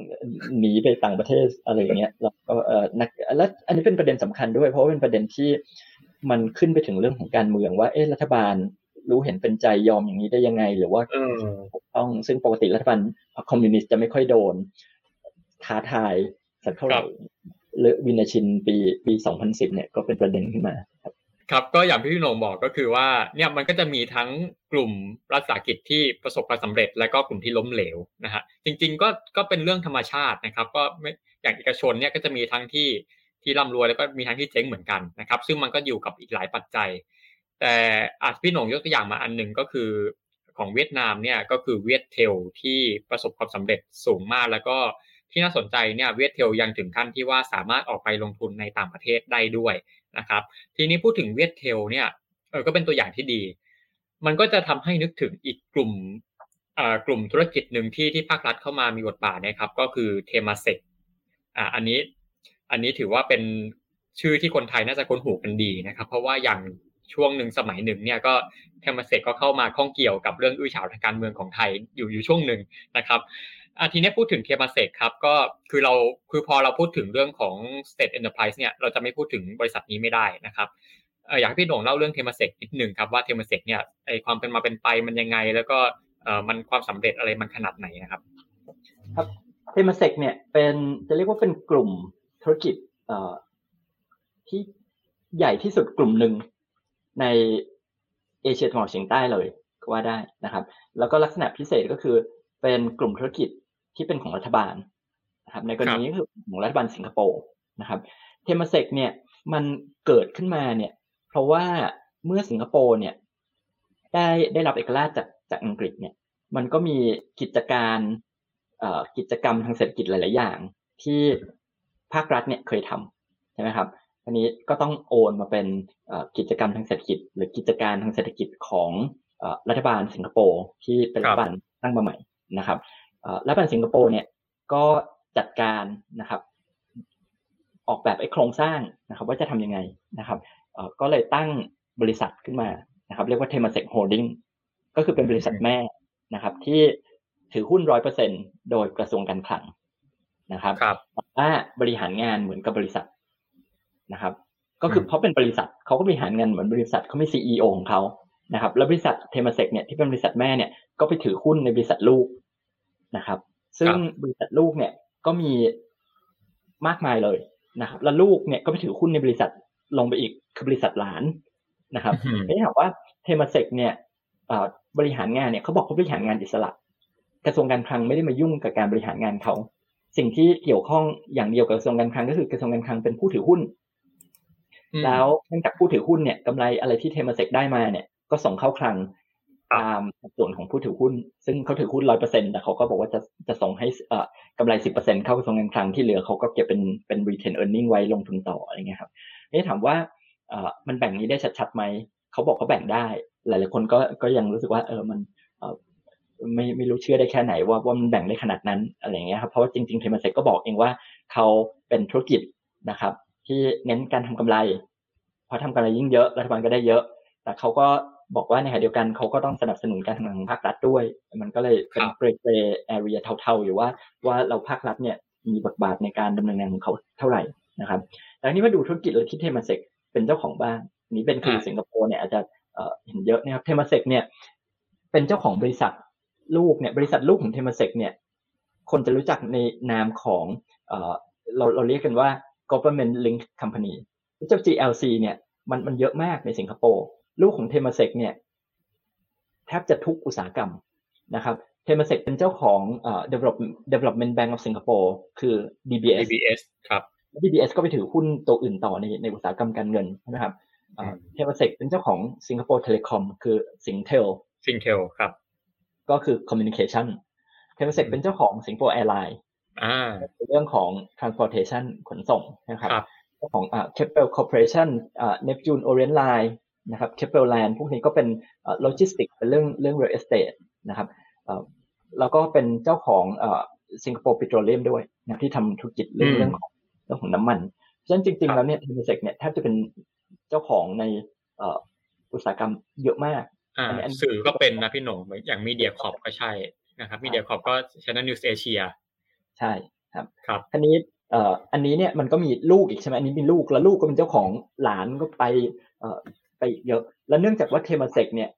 หนีไปต่างประเทศอะไรอย่างเงี้ยแล้วก็เออนักแล้วอันนี้เป็นประเด็นสำคัญด้วย เพราะว่าเป็นประเด็นที่มันขึ้นไปถึงเรื่องของการเมืองว่า เอ๊ะรัฐบาลรู้เห็นเป็นใจยอมอย่างนี้ได้ยังไง หรือว่าต้องซึ่งปกติรัฐบาลคอมมิวนิสต์จะไม่ค่อยโดน ท้าทายสักเท่าไหร่หรือวินาชินปีปี 2010 เนี่ยก็เป็นประเด็นขึ้นมาครับครับก็อย่างที่พี่หนงบอกก็คือว่าเนี่ยมันก็จะมีทั้งกลุ่มรัฐสากิจที่ประสบความสำเร็จ และก็กลุ่มที่ล้มเหลวนะฮะจริงๆก็ก็เป็นเรื่องธรรมชาตินะครับ ก็ไม่อย่างเอกชนเนี่ยก็จะมีทั้งที่ที่ร่ำรวยแล้วก็มีทั้งที่เจ๊งเหมือนกันนะครับ ซึ่งมันก็อยู่กับอีกหลายปัจจัย แต่อาจพี่หนงยกตัวอย่างมาอันหนึ่งก็คือของเวียดนามเนี่ยก็คือเวียดเทลที่ประสบความสำเร็จสูงมากแล้วก็ ที่น่าสนใจเนี่ยเวียดเทลยังถึงขั้นที่ว่าสามารถออกไปลงทุนในต่างประเทศได้ด้วยนะครับ ทีนี้พูดถึงเวียดเทลเนี่ยเออก็เป็นตัวอย่างที่ดี มันก็จะทำให้นึกถึงอีกกลุ่มกลุ่มธุรกิจหนึ่งที่ที่ภาครัฐเข้ามามีบทบาทนะครับ ก็คือเทมาเซกอ่าอันนี้อันนี้ถือว่าเป็นชื่อที่คนไทยน่าจะคุ้นหูกันดีนะครับ เพราะว่าอย่างช่วงหนึ่งสมัยหนึ่งเนี่ยก็เทมาเซกก็เข้ามาข้องเกี่ยวกับเรื่องอื้อฉาวทางการเมืองของไทยอยู่อยู่ช่วงหนึ่งนะครับ อาทีนี้พูดถึงเทมาเซกครับก็คือเราคือพอเราพูดถึงเรื่องของ state enterprise เนี่ยเราจะไม่พูดถึงบริษัทนี้ไม่ได้นะครับอยากให้พี่หนงเล่าเรื่องเทมาเซกนิดหนึ่งครับว่าเทมาเซกเนี่ยไอ้ความเป็นมาเป็นไปมันยังไง แล้วก็เออมันความสำเร็จอะไรมันขนาดไหนนะครับ ครับเทมาเซกเนี่ยเป็นจะเรียกว่าเป็นกลุ่มธุรกิจเอ่อที่ใหญ่ที่สุดกลุ่มหนึ่งในเอเชียตะวันออกเฉียงใต้เลยก็ว่าได้นะครับ แล้วก็ลักษณะพิเศษก็คือเป็นกลุ่มธุรกิจ ที่เป็นของรัฐบาลนะครับ ในกรณีนี้คือของรัฐบาลสิงคโปร์นะครับเทมเซกเนี่ยมันเกิดขึ้นมาเนี่ย เพราะว่าเมื่อสิงคโปร์เนี่ย ได้ได้รับเอกราชจากจากอังกฤษเนี่ย มันก็มีกิจการกิจกรรมทางเศรษฐกิจหลาย ๆ อย่าง ที่ภาครัฐเนี่ยเคยทำใช่ไหมครับอันนี้ก็ต้องโอนมาเป็นกิจกรรมทางเศรษฐกิจ หรือกิจการทางเศรษฐกิจของรัฐบาลสิงคโปร์ที่เป็นรัฐบาลตั้งมาใหม่นะครับ รัฐบาลสิงคโปร์เนี่ยก็จัดการนะครับ ออกแบบไอ้โครงสร้างนะครับ ว่าจะทำยังไงนะครับก็เลยตั้งบริษัทขึ้นมานะครับ เรียกว่าเทมเซก Holdings ก็คือเป็นบริษัทแม่นะครับ ที่ถือหุ้นร้อยเปอร์เซ็นต์โดยกระทรวงการคลังนะครับว่าบริหารงานเหมือนกับบริษัทนะครับ ก็คือเพราะเป็นบริษัทเขาก็บริหารงานเหมือนบริษัทเขามี CEO ของเขานะครับ แล้วบริษัทเทมเซกเนี่ยที่เป็นบริษัทแม่เนี่ยก็ไปถือหุ้นในบริษัทลูก นะครับ ซึ่งบริษัทลูกเนี่ยก็มีมากมายเลยนะครับ แล้วลูกเนี่ยก็ไปถือหุ้นในบริษัทลงไปอีกคือบริษัทหลานนะครับนี่ถามว่าเทมเซกเนี่ยบริหารงานเนี่ยเขาบอกเขาบริหารงานอิสระ กระทรวงการคลังไม่ได้มายุ่งกับการบริหารงานเขาสิ่งที่เกี่ยวข้องอย่างเดียวกับกระทรวงการคลังก็คือกระทรวงการคลังเป็นผู้ถือหุ้น แล้วเนื่องจากผู้ถือหุ้นเนี่ยกำไรอะไรที่เทมเซกได้มาเนี่ย ก็ส่งเข้าคลัง ตามส่วนของผู้ถือหุ้น ซึ่งเขาถือหุ้นร้อยเปอร์เซ็นต์แต่เขาก็บอกว่าจะจะส่งให้กำไรสิบเปอร์เซ็นต์เข้ากระทรวงการคลังที่เหลือเขาก็เก็บเป็นเป็น retain earning ไว้ลงทุนต่ออะไรเงี้ยครับนี่ถามว่ามันแบ่งนี้ได้ชัดๆไหมเขาบอกเขาแบ่งได้ หลายๆคนก็ก็ยังรู้สึกว่าเออมันไม่ไม่รู้เชื่อได้แค่ไหนว่าว่ามันแบ่งได้ขนาดนั้นอะไรเงี้ยครับเพราะว่าจริงๆเทมเซ็กก็บอกเองว่าเขาเป็นธุรกิจนะครับ ที่เน้นการทำกำไรพอทำกำไรยิ่งเยอะรัฐบาลก็ได้เยอะ แต่เขาก็ บอกว่าในขณะเดียวกันเขาก็ต้องสนับสนุนการทำงานของภาครัฐด้วย มันก็เลยเป็น grey area เทาๆอยู่ว่าว่าเราภาครัฐเนี่ยมีบทบาทในการดำเนินงานของเขาเท่าไหร่นะครับแต่นี้มาดูธุรกิจเลยที่เทมาเซกเป็นเจ้าของบ้างนี้เป็นคือสิงคโปร์เนี่ยอาจจะเห็นเยอะนะครับเทมาเซกเนี่ยเป็นเจ้าของบริษัทลูกเนี่ยบริษัทลูกของเทมาเซกเนี่ยคนจะรู้จักในนามของเราเราเรียกกันว่า government-linked company เจ้า GLC เนี่ยมันมันเยอะมากในสิงคโปร์ ลูกของเทมเซกเนี่ยแทบจะทุกอุตสาหกรรมนะครับเทมเซกเป็นเจ้าของเอ่อ development development bank of Singapore คือ DBS DBS ครับ DBS ก็ไปถือหุ้นตัวอื่นต่อในในอุตสาหกรรมการเงินนะครับเทมเซกเป็นเจ้าของ Singapore Telecom คือ Singtel Singtel ครับ ก็คือ communication เทมเซกเป็นเจ้าของ Singapore Airlines เรื่องของ transportation ขนส่งนะครับเจ้าของอ่า Keppel Corporation อ่า Neptune Orient Lines นะครับ Keppel Land พวกนี้ก็เป็นโลจิสติกเป็นเรื่องเรื่อง real estate นะครับแล้วก็เป็นเจ้าของสิงคโปร์ปิโตรเลียมด้วยนะที่ทำธุรกิจเรื่องเรื่องของเรื่องของน้ำมันฉะนั้นจริง ๆ แล้วเนี่ยเทมเซกเนี่ยแทบจะเป็นเจ้าของในอุตสาหกรรมเยอะมากอ่าสื่อก็เป็นนะพี่หนงอย่างมีเดียคอปก็ใช่นะครับมีเดียคอปก็ช n น e l News Asia ใช่ครับครับอันนี้เอ่ออันนี้เนี่ยมันก็มีลูกอีกใช่ไหมอันนี้มีลูกแล้วลูกก็เป็นเจ้าของหลานก็ไป เอ่อไปเยอะ แล้วเนื่องจากว่าเทมเซกเนี่ย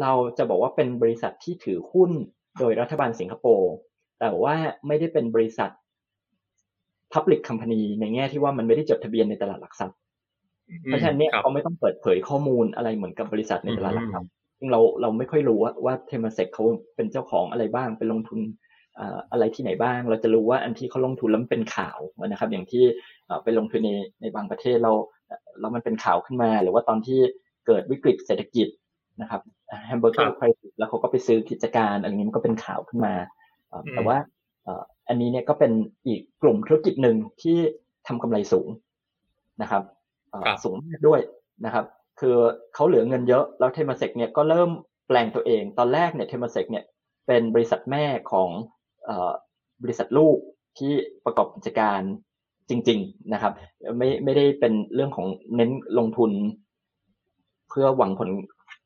เราจะบอกว่าเป็นบริษัทที่ถือหุ้นโดยรัฐบาลสิงคโปร์แต่ว่าไม่ได้เป็นบริษัท Public Company ในแง่ที่ว่ามันไม่ได้จดทะเบียนในตลาดหลักทรัพย์เพราะฉะนั้นเนี่ยเขาไม่ต้องเปิดเผยข้อมูลอะไรเหมือนกับบริษัทในตลาดหลักทรัพย์ซึ่งเราเราไม่ค่อยรู้ว่าว่าเทมเซกเขาเป็นเจ้าของอะไรบ้างเป็นลงทุนอะไรที่ไหนบ้าง เราจะรู้ว่าอันที่เขาลงทุนแล้วมันเป็นข่าวนะครับ อย่างที่ไปลงทุนในในบางประเทศเรา แล้วมันเป็นข่าวขึ้นมา หรือว่าตอนที่เกิดวิกฤตเศรษฐกิจนะครับ hamburger crisis แล้วเขาก็ไปซื้อกิจการอะไรนี้มันก็เป็นข่าวขึ้นมาแต่ว่าอันนี้เนี่ยก็เป็นอีกกลุ่มธุรกิจหนึ่งที่ทำกำไรสูงนะครับสูงด้วยนะครับ คือเขาเหลือเงินเยอะแล้วเทมเซกเนี่ยก็เริ่มแปลงตัวเอง ตอนแรกเนี่ยเทมเซกเนี่ยเป็นบริษัทแม่ของบริษัทลูกที่ประกอบกิจการ จริง ๆนะครับ ไม่ไม่ได้เป็นเรื่องของเน้นลงทุน เพื่อหวังผล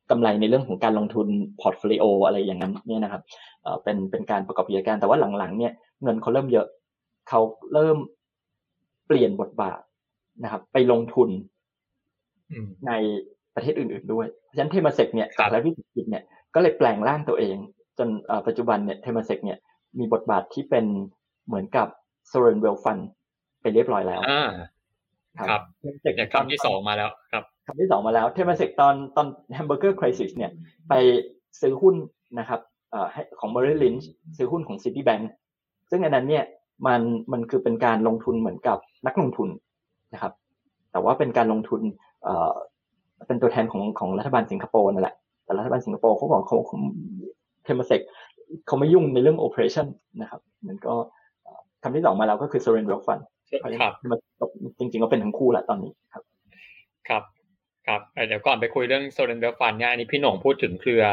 กำไรในเรื่องของการลงทุน portfolio อะไรอย่างนั้นเนี่ยนะครับเป็นเป็นการประกอบกิจการ แต่ว่าหลังๆ เนี่ยเงินเขาเริ่มเยอะเขาเริ่มเปลี่ยนบทบาทนะครับ ไปลงทุนในประเทศอื่น ๆ ด้วย เพราะฉะนั้นเทมาเซกเนี่ยจากแล้วที่ผิดเนี่ยก็เลยแปลงร่างตัวเอง จนปัจจุบันเนี่ยเทมาเซกเนี่ยมีบทบาทที่เป็นเหมือนกับ sovereign wealth fund ไป เรียบร้อยแล้วอ่าครับคำที่สองมาแล้วครับคำที่สองมาแล้วเทมาเซกตอนตอน hamburger crisis เนี่ยไปซื้อหุ้นนะครับของ Merrill Lynch ซื้อหุ้นของ Citibank ซึ่งอันนั้นเนี่ยมันมันคือเป็นการลงทุนเหมือนกับนักลงทุนนะครับ แต่ว่าเป็นการลงทุนเอ่อเป็นตัวแทนของของรัฐบาลสิงคโปร์นั่นแหละแต่รัฐบาลสิงคโปร์เขาบอกเขาเทมเซกเขาไม่ยุ่งในเรื่อง operation นะครับมันก็คำที่สองมาแล้วก็คือ sovereign wealth fund ครับจริงๆก็เป็นทั้งคู่แหละตอนนี้ครับ ครับครับเดี๋ยวก่อนไปคุยเรื่อง sovereign wealth fund เนี่ยอันนี้พี่หน่งพูดถึงเครือ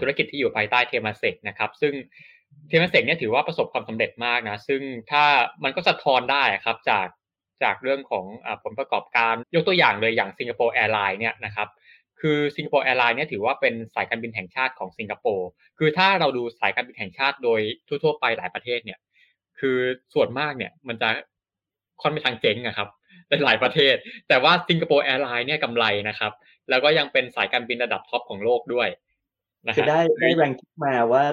ธุรกิจที่อยู่ภายใต้เทมาเซกนะครับ ซึ่งเทมเซกเนี่ยถือว่าประสบความสำเร็จมากนะซึ่งถ้ามันก็สะท้อนได้ครับจากจากเรื่องของเอ่อผลประกอบการยกตัวอย่างเลยอย่างสิงคโปร์แอร์ไลน์เนี่ยนะครับคือสิงคโปร์แอร์ไลน์เนี่ยถือว่าเป็นสายการบินแห่งชาติของสิงคโปร์คือถ้าเราดูสายการบินแห่งชาติโดยทั่วๆไปหลายประเทศเนี่ยคือส่วนมากเนี่ยมันจะ ค่อนไปทางเจ๊งนะครับเป็นหลายประเทศ แต่ว่าสิงคโปร์แอร์ไลน์เนี่ยกำไรนะครับ แล้วก็ยังเป็นสายการบินระดับ top ของโลกด้วยคือได้ได้แรงมาว่า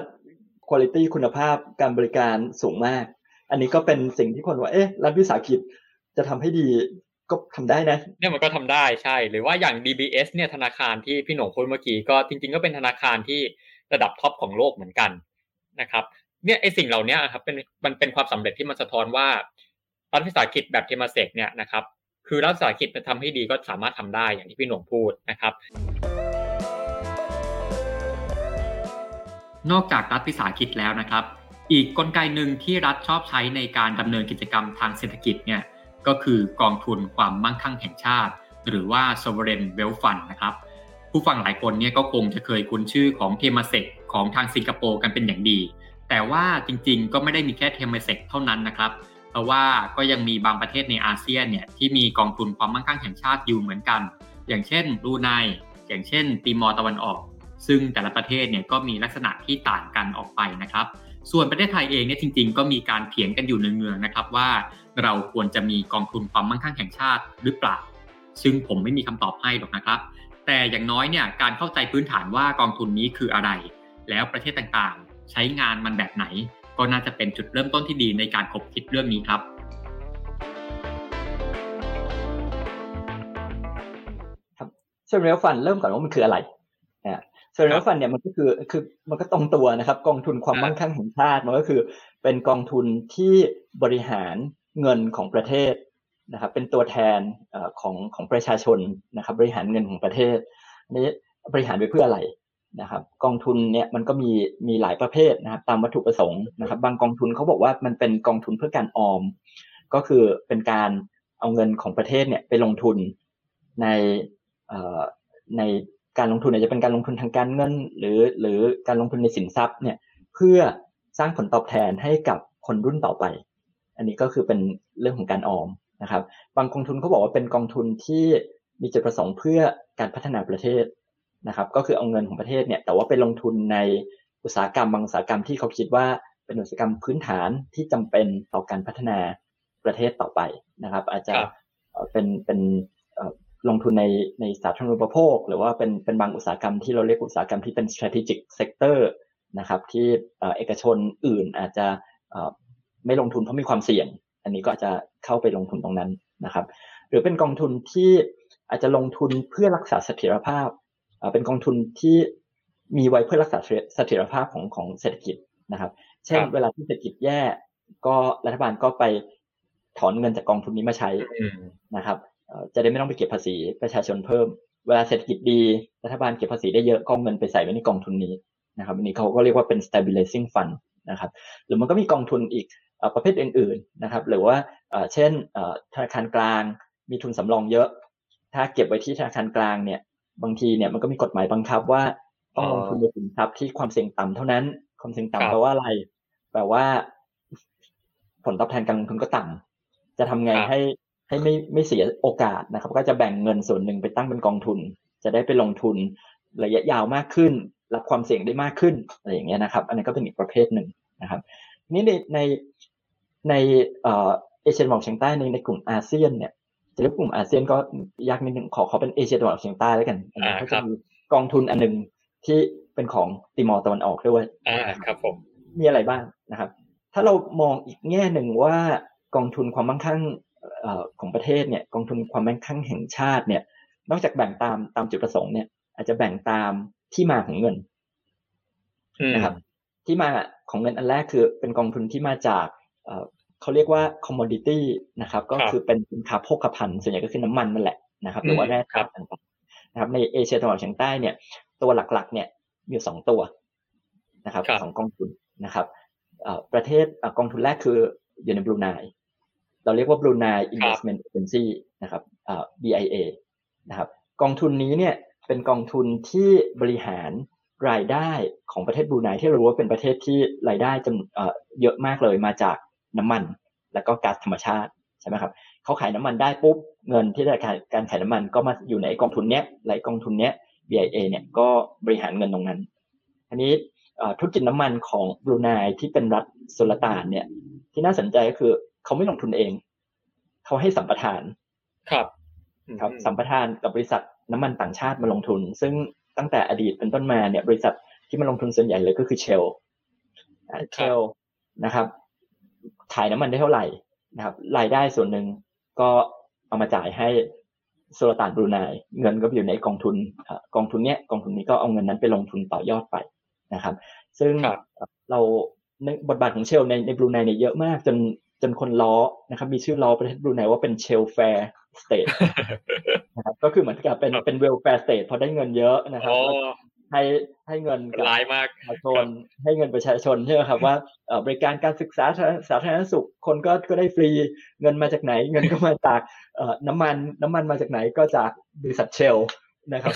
คุณภาพคุณภาพการบริการสูงมาก อันนี้ก็เป็นสิ่งที่คนว่า เอ๊ะรัฐวิสาหกิจจะทำให้ดีก็ทำได้นะ เนี่ยมันก็ทำได้ใช่ หรือว่าอย่าง DBS เนี่ยธนาคารที่พี่หน่งพูดเมื่อกี้ก็จริง ๆ ก็เป็นธนาคารที่ระดับ top ของโลกเหมือนกันนะครับ เนี่ยไอ้สิ่งเหล่านี้ครับเป็นมันเป็นความสำเร็จที่มันสะท้อนว่า รัฐวิสาหกิจแบบเทมาเซกเนี่ยนะครับคือรัฐวิสาหกิจมันทำให้ดีก็สามารถทำได้อย่างที่พี่หน่งพูดนะครับ นอกจากรัฐวิสาหกิจแล้วนะครับ อีกกลไกหนึ่งที่รัฐชอบใช้ในการดำเนินกิจกรรมทางเศรษฐกิจเนี่ยก็คือกองทุนความมั่งคั่งแห่งชาติ หรือว่า sovereign wealth fund นะครับ ผู้ฟังหลายคนเนี่ยก็คงจะเคยคุ้นชื่อของเทมเซกของทางสิงคโปร์กันเป็นอย่างดี แต่ว่าจริงๆ ก็ไม่ได้มีแค่เทมเซกเท่านั้นนะครับ เพราะว่าก็ยังมีบางประเทศในอาเซียนเนี่ยที่มีกองทุนความมั่งคั่งแห่งชาติอยู่เหมือนกัน อย่างเช่นบรูไนอย่างเช่นติมอร์ตะวันออก ซึ่งแต่ละประเทศเนี่ยก็มีลักษณะที่ต่างกันออกไปนะครับ ส่วนประเทศไทยเองเนี่ยจริง ๆ ก็มีการเถียงกันอยู่เนืองๆนะครับว่าเราควรจะมีกองทุนความมั่งคั่งแห่งชาติหรือเปล่า ซึ่งผมไม่มีคำตอบให้หรอกนะครับ แต่อย่างน้อยเนี่ยการเข้าใจพื้นฐานว่ากองทุนนี้คืออะไร แล้วประเทศต่างๆ ใช้งานมันแบบไหน ก็น่าจะเป็นจุดเริ่มต้นที่ดีในการคบคิดเรื่องนี้ครับ ครับ sovereign wealth fund เริ่มก่อนว่ามันคืออะไร sovereign wealth fund เนี่ยมันก็คือคือมันก็ตรงตัวนะครับ กองทุนความมั่งคั่งแห่งชาติมันก็คือ เป็นกองทุนที่บริหารเงินของประเทศนะครับเป็นตัวแทนของของประชาชนนะครับ บริหารเงินของประเทศนี้บริหารไปเพื่ออะไร นะครับกองทุนเนี่ยมันก็มีมีหลายประเภทนะครับตามวัตถุประสงค์นะครับ บางกองทุนเขาบอกว่ามันเป็นกองทุนเพื่อการออม ก็คือเป็นการเอาเงินของประเทศเนี่ยไปลงทุนในในการลงทุนอาจจะเป็นการลงทุนทางการเงิน หรือหรือการลงทุนในสินทรัพย์เนี่ยเพื่อสร้างผลตอบแทนให้กับคนรุ่นต่อไป อันนี้ก็คือเป็นเรื่องของการออมนะครับ บางกองทุนเขาบอกว่าเป็นกองทุนที่มีจุดประสงค์เพื่อการพัฒนาประเทศ นะครับก็คือเอาเงินของประเทศเนี่ยแต่ว่าไปลงทุนในอุตสาหกรรมบางอุตสาหกรรมที่เขาคิดว่าเป็นอุตสาหกรรมพื้นฐานที่จำเป็นต่อการพัฒนาประเทศต่อไปนะครับ อาจจะเป็นเป็นลงทุนในในสาธารณูปโภค หรือว่าเป็นเป็นบางอุตสาหกรรมที่เราเรียกอุตสาหกรรมที่เป็น strategic sector นะครับที่เอกชนอื่นอาจจะไม่ลงทุนเพราะมีความเสี่ยง อันนี้ก็อาจจะเข้าไปลงทุนตรงนั้นนะครับ หรือเป็นกองทุนที่อาจจะลงทุนเพื่อรักษาเสถียรภาพ เป็นกองทุนที่มีไว้เพื่อรักษาเสถียรภาพของของเศรษฐกิจนะครับ เช่น เวลาที่เศรษฐกิจแย่ก็รัฐบาลก็ไปถอนเงินจากกองทุนนี้มาใช้นะครับจะได้ไม่ต้องไปเก็บภาษีประชาชนเพิ่ม เวลาเศรษฐกิจดีรัฐบาลเก็บภาษีได้เยอะก็เงินไปใส่ไว้ในกองทุนนี้นะครับอันนี้เขาก็เรียกว่าเป็น stabilizing fund นะครับ หรือมันก็มีกองทุนอีกประเภทอื่นๆนะครับ หรือว่าเช่นธนาคารกลางมีทุนสำรองเยอะ ถ้าเก็บไว้ที่ธนาคารกลางเนี่ย บางทีเนี่ยมันก็มีกฎหมายบังคับว่าต้องลงทุนในสินทรัพย์ที่ความเสี่ยงต่ำเท่านั้น ความเสี่ยงต่ำแปลว่าอะไรแปลว่า ผลตอบแทนการลงทุนก็ต่ำจะทำไงให้ให้ไม่ไม่เสียโอกาสนะครับ ก็จะแบ่งเงินส่วนหนึ่งไปตั้งเป็นกองทุน จะได้ไปลงทุนระยะยาวมากขึ้น รับความเสี่ยงได้มากขึ้นอะไรอย่างเงี้ยนะครับ อันนี้ก็เป็นอีกประเภทหนึ่งนะครับ นี่ในในในเอเชียตะวันออกเฉียงใต้ในในกลุ่มอาเซียนเนี่ย จะเรียกกลุ่มอาเซียนก็ยากนิดนึงขอขอเป็นเอเชียตะวันออกเฉียงใต้แล้วกันอันนี้ก็จะมีกองทุนอันหนึ่งที่เป็นของติมอร์ตะวันออกด้วยอ่าครับผมมีอะไรบ้างนะครับ ถ้าเรามองอีกแง่หนึ่งว่ากองทุนความมั่งคั่งของประเทศเนี่ยกองทุนความมั่งคั่งแห่งชาติเนี่ย นอกจากแบ่งตามตามจุดประสงค์เนี่ย อาจจะแบ่งตามที่มาของเงินนะครับ ที่มาของเงินอันแรกคือเป็นกองทุนที่มาจาก เขาเรียกว่า commodity นะครับ ก็คือเป็นสินค้าโภคภัณฑ์ส่วนใหญ่ก็คือน้ำมันนั่นแหละนะครับ หรือว่าแร่ธาตุต่างๆนะครับ ในเอเชียตะวันออกเฉียงใต้เนี่ย ตัวหลักๆ เนี่ยมีสองตัวนะครับสองกองทุนนะครับประเทศกองทุนแรกคืออยู่ในบรูไนเราเรียกว่าบรูไน Investment Agency นะครับ BIA นะครับ กองทุนนี้เนี่ยเป็นกองทุนที่บริหารรายได้ของประเทศบรูไนที่เรารู้ว่าเป็นประเทศที่รายได้จำเยอะมากเลยมาจาก น้ำมัน แล้วก็ก๊าซธรรมชาติใช่ไหมครับเขาขายน้ำมันได้ปุ๊บเงินที่ได้การขายน้ำมันก็มาอยู่ในกองทุนเนี้ยหลายกองทุนเนี้ย BIA เนี่ยก็บริหารเงินตรงนั้น อันนี้ธุรกิจน้ำมันของบรูไนที่เป็นรัฐสุลต่านเนี่ย ที่น่าสนใจก็คือเขาไม่ลงทุนเอง เขาให้สัมปทานครับครับสัมปทานกับบริษัทน้ำมันต่างชาติมาลงทุน ซึ่งตั้งแต่อดีตเป็นต้นมาเนี่ย บริษัทที่มาลงทุนส่วนใหญ่เลยก็คือเชลเชลนะครับ ขายน้ำมันได้เท่าไหร่นะครับ รายได้ส่วนหนึ่งก็เอามาจ่ายให้สุลต่านบรูไนเงินก็อยู่ในกองทุนกองทุนเนี้ยกองทุนนี้ก็เอาเงินนั้นไปลงทุนต่อยอดไปนะครับ ซึ่งเราในบทบาทของเชลในในบรูไนเนี่ยเยอะมากจนจนคนล้อนะครับ มีชื่อล้อประเทศบรูไนว่าเป็น Shellfare state นะครับก็คือเหมือนกับเป็นเป็น welfare state พอได้เงินเยอะนะครับ ให้ให้เงินกับประชาชนให้เงินประชาชนใช่ไหมครับว่าบริการการศึกษาสาธารณสุขคนก็ก็ได้ฟรีเงินมาจากไหน เงินก็มาจากน้ำมันน้ำมันมาจากไหนก็จากบริษัทเชลนะครับ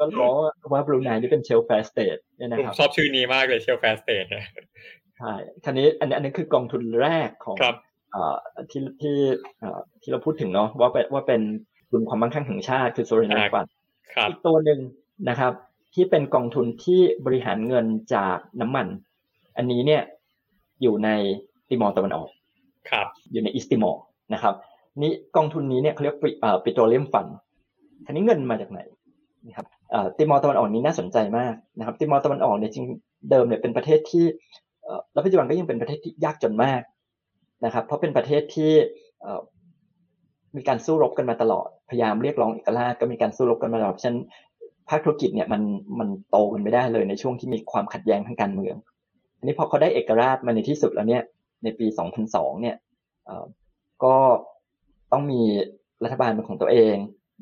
ก็ร้องว่าบรูไนนี่เป็น Shellfare state เนี่ยนะครับชอบชื่อนี้มากเลย Shellfare state ใช่ทีนี้อันนี้อันนี้คือกองทุนแรกของที่ที่ที่เราพูดถึงเนาะว่าเป็นว่าเป็นทุนความมั่งคั่งแห่งชาติคือ sovereign wealth fund อีกตัวหนึ่งนะครับ ที่เป็นกองทุนที่บริหารเงินจากน้ำมัน อันนี้เนี่ยอยู่ในติมอร์ตะวันออกครับอยู่ใน East Timor นะครับนี่กองทุนนี้เนี่ยเขาเรียกปิโตรเลียมฟันทีนี้เงินมาจากไหนนะครับติมอร์ตะวันออกนี้น่าสนใจมากนะครับติมอร์ตะวันออกเนี่ยจริงเดิมเนี่ยเป็นประเทศที่แล้วปัจจุบันก็ยังเป็นประเทศที่ยากจนมากนะครับ เพราะเป็นประเทศที่มีการสู้รบกันมาตลอด พยายามเรียกร้องเอกราชก็มีการสู้รบกันมาตลอดฉะนั้น ภาคธุรกิจเนี่ยมันมันโตกันไม่ได้เลยในช่วงที่มีความขัดแย้งทางการเมือง อันนี้พอเขาได้เอกราชมาในที่สุดแล้วเนี่ยในปี 2002 เนี่ยก็ต้องมีรัฐบาลเป็นของตัวเอง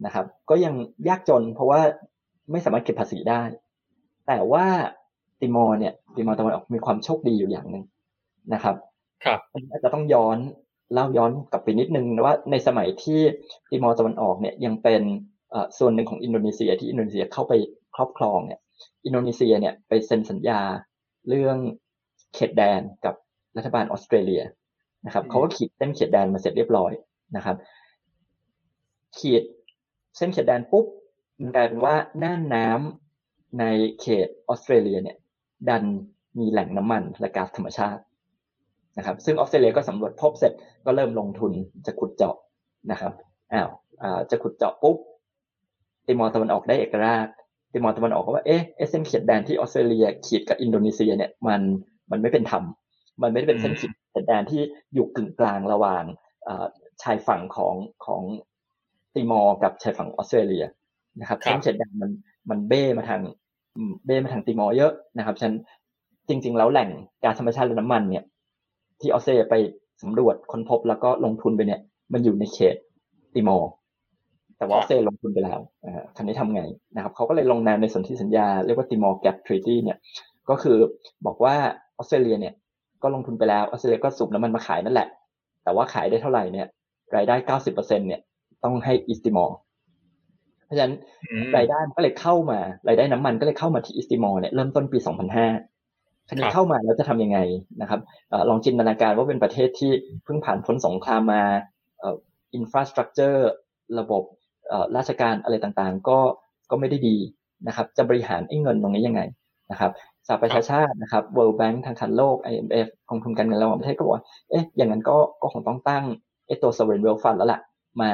นะครับ ก็ยังยากจนเพราะว่าไม่สามารถเก็บภาษีได้ แต่ว่าติมอร์เนี่ยติมอร์ตะวันออกมีความโชคดีอยู่อย่างหนึ่งนะครับ ครับอาจจะต้องย้อนเล่าย้อนกลับไปนิดนึงว่าในสมัยที่ติมอร์ตะวันออกเนี่ยยังเป็น ส่วนหนึ่งของอินโดนีเซียที่อินโดนีเซียเข้าไปครอบครองเนี่ย อินโดนีเซียเนี่ยไปเซ็นสัญญาเรื่องเขตแดนกับรัฐบาลออสเตรเลียนะครับเขาก็ขีดเส้นเขตแดนมาเสร็จเรียบร้อยนะครับ ขีดเส้นเขตแดนปุ๊บมันกลายเป็นว่าน่านน้ำในเขตออสเตรเลียเนี่ย ดันมีแหล่งน้ำมันและก๊าซธรรมชาตินะครับ ซึ่งออสเตรเลียก็สำรวจพบเสร็จก็เริ่มลงทุนจะขุดเจาะนะครับอ้าวจะขุดเจาะปุ๊บ ติมอร์ตะวันออกได้เอกราชติมอร์ตะวันออกก็ว่าเอ๊ะเส้นเขียดแดนที่ออสเตรเลียขีดกับอินโดนีเซียเนี่ยมันมันไม่เป็นธรรมมันไม่ได้เป็นเส้นขีดแดนที่อยู่กึ่งกลางระหว่างชายฝั่งของของติมอร์กับชายฝั่งออสเตรเลียนะครับเส้นเขียดแดนมันมันเบ้มาทางเบ้มาทางติมอร์เยอะนะครับฉะนั้นจริง ๆ แล้วแหล่งก๊าซธรรมชาติและน้ำมันเนี่ย ที่ออสเตรเลียไปสำรวจค้นพบแล้วก็ลงทุนไปเนี่ย มันอยู่ในเขตติมอร์ แต่ว่าออสเตรเลียลงทุนไปแล้วคราวนี้ทำไงนะครับเขาก็เลยลงนามในสนธิสัญญาเรียกว่า Timor Gap Treaty เนี่ยก็คือบอกว่าออสเตรเลียเนี่ยก็ลงทุนไปแล้วออสเตรเลียก็สูบน้ำมันมาขายนั่นแหละ แต่ว่าขายได้เท่าไหร่เนี่ย รายได้เก้าสิบเปอร์เซ็นต์เนี่ยต้องให้ East Timor เพราะฉะนั้นรายได้ก็เลยเข้ามารายได้น้ำมันก็เลยเข้ามาที่ East Timor เนี่ยเริ่มต้นปีสองพันห้าทีนี้เข้ามาแล้วจะทำยังไงนะครับลองจินตนาการว่าเป็นประเทศที่เพิ่งผ่านพ้นสงครามมาอินฟราสตรักเจอร์ระบบ ราชการอะไรต่างๆ ก็ก็ไม่ได้ดีนะครับ จะบริหารไอ้เงินตรงนี้ยังไงนะครับสหประชาชาตินะครับ World Bank ทางคันโลก IMF กองทุนการเงินระหว่างประเทศก็บอกว่าเอ๊ะอย่างนั้นก็ก็คงต้องตั้งไอ้ตัว sovereign wealth fund แล้วล่ะมา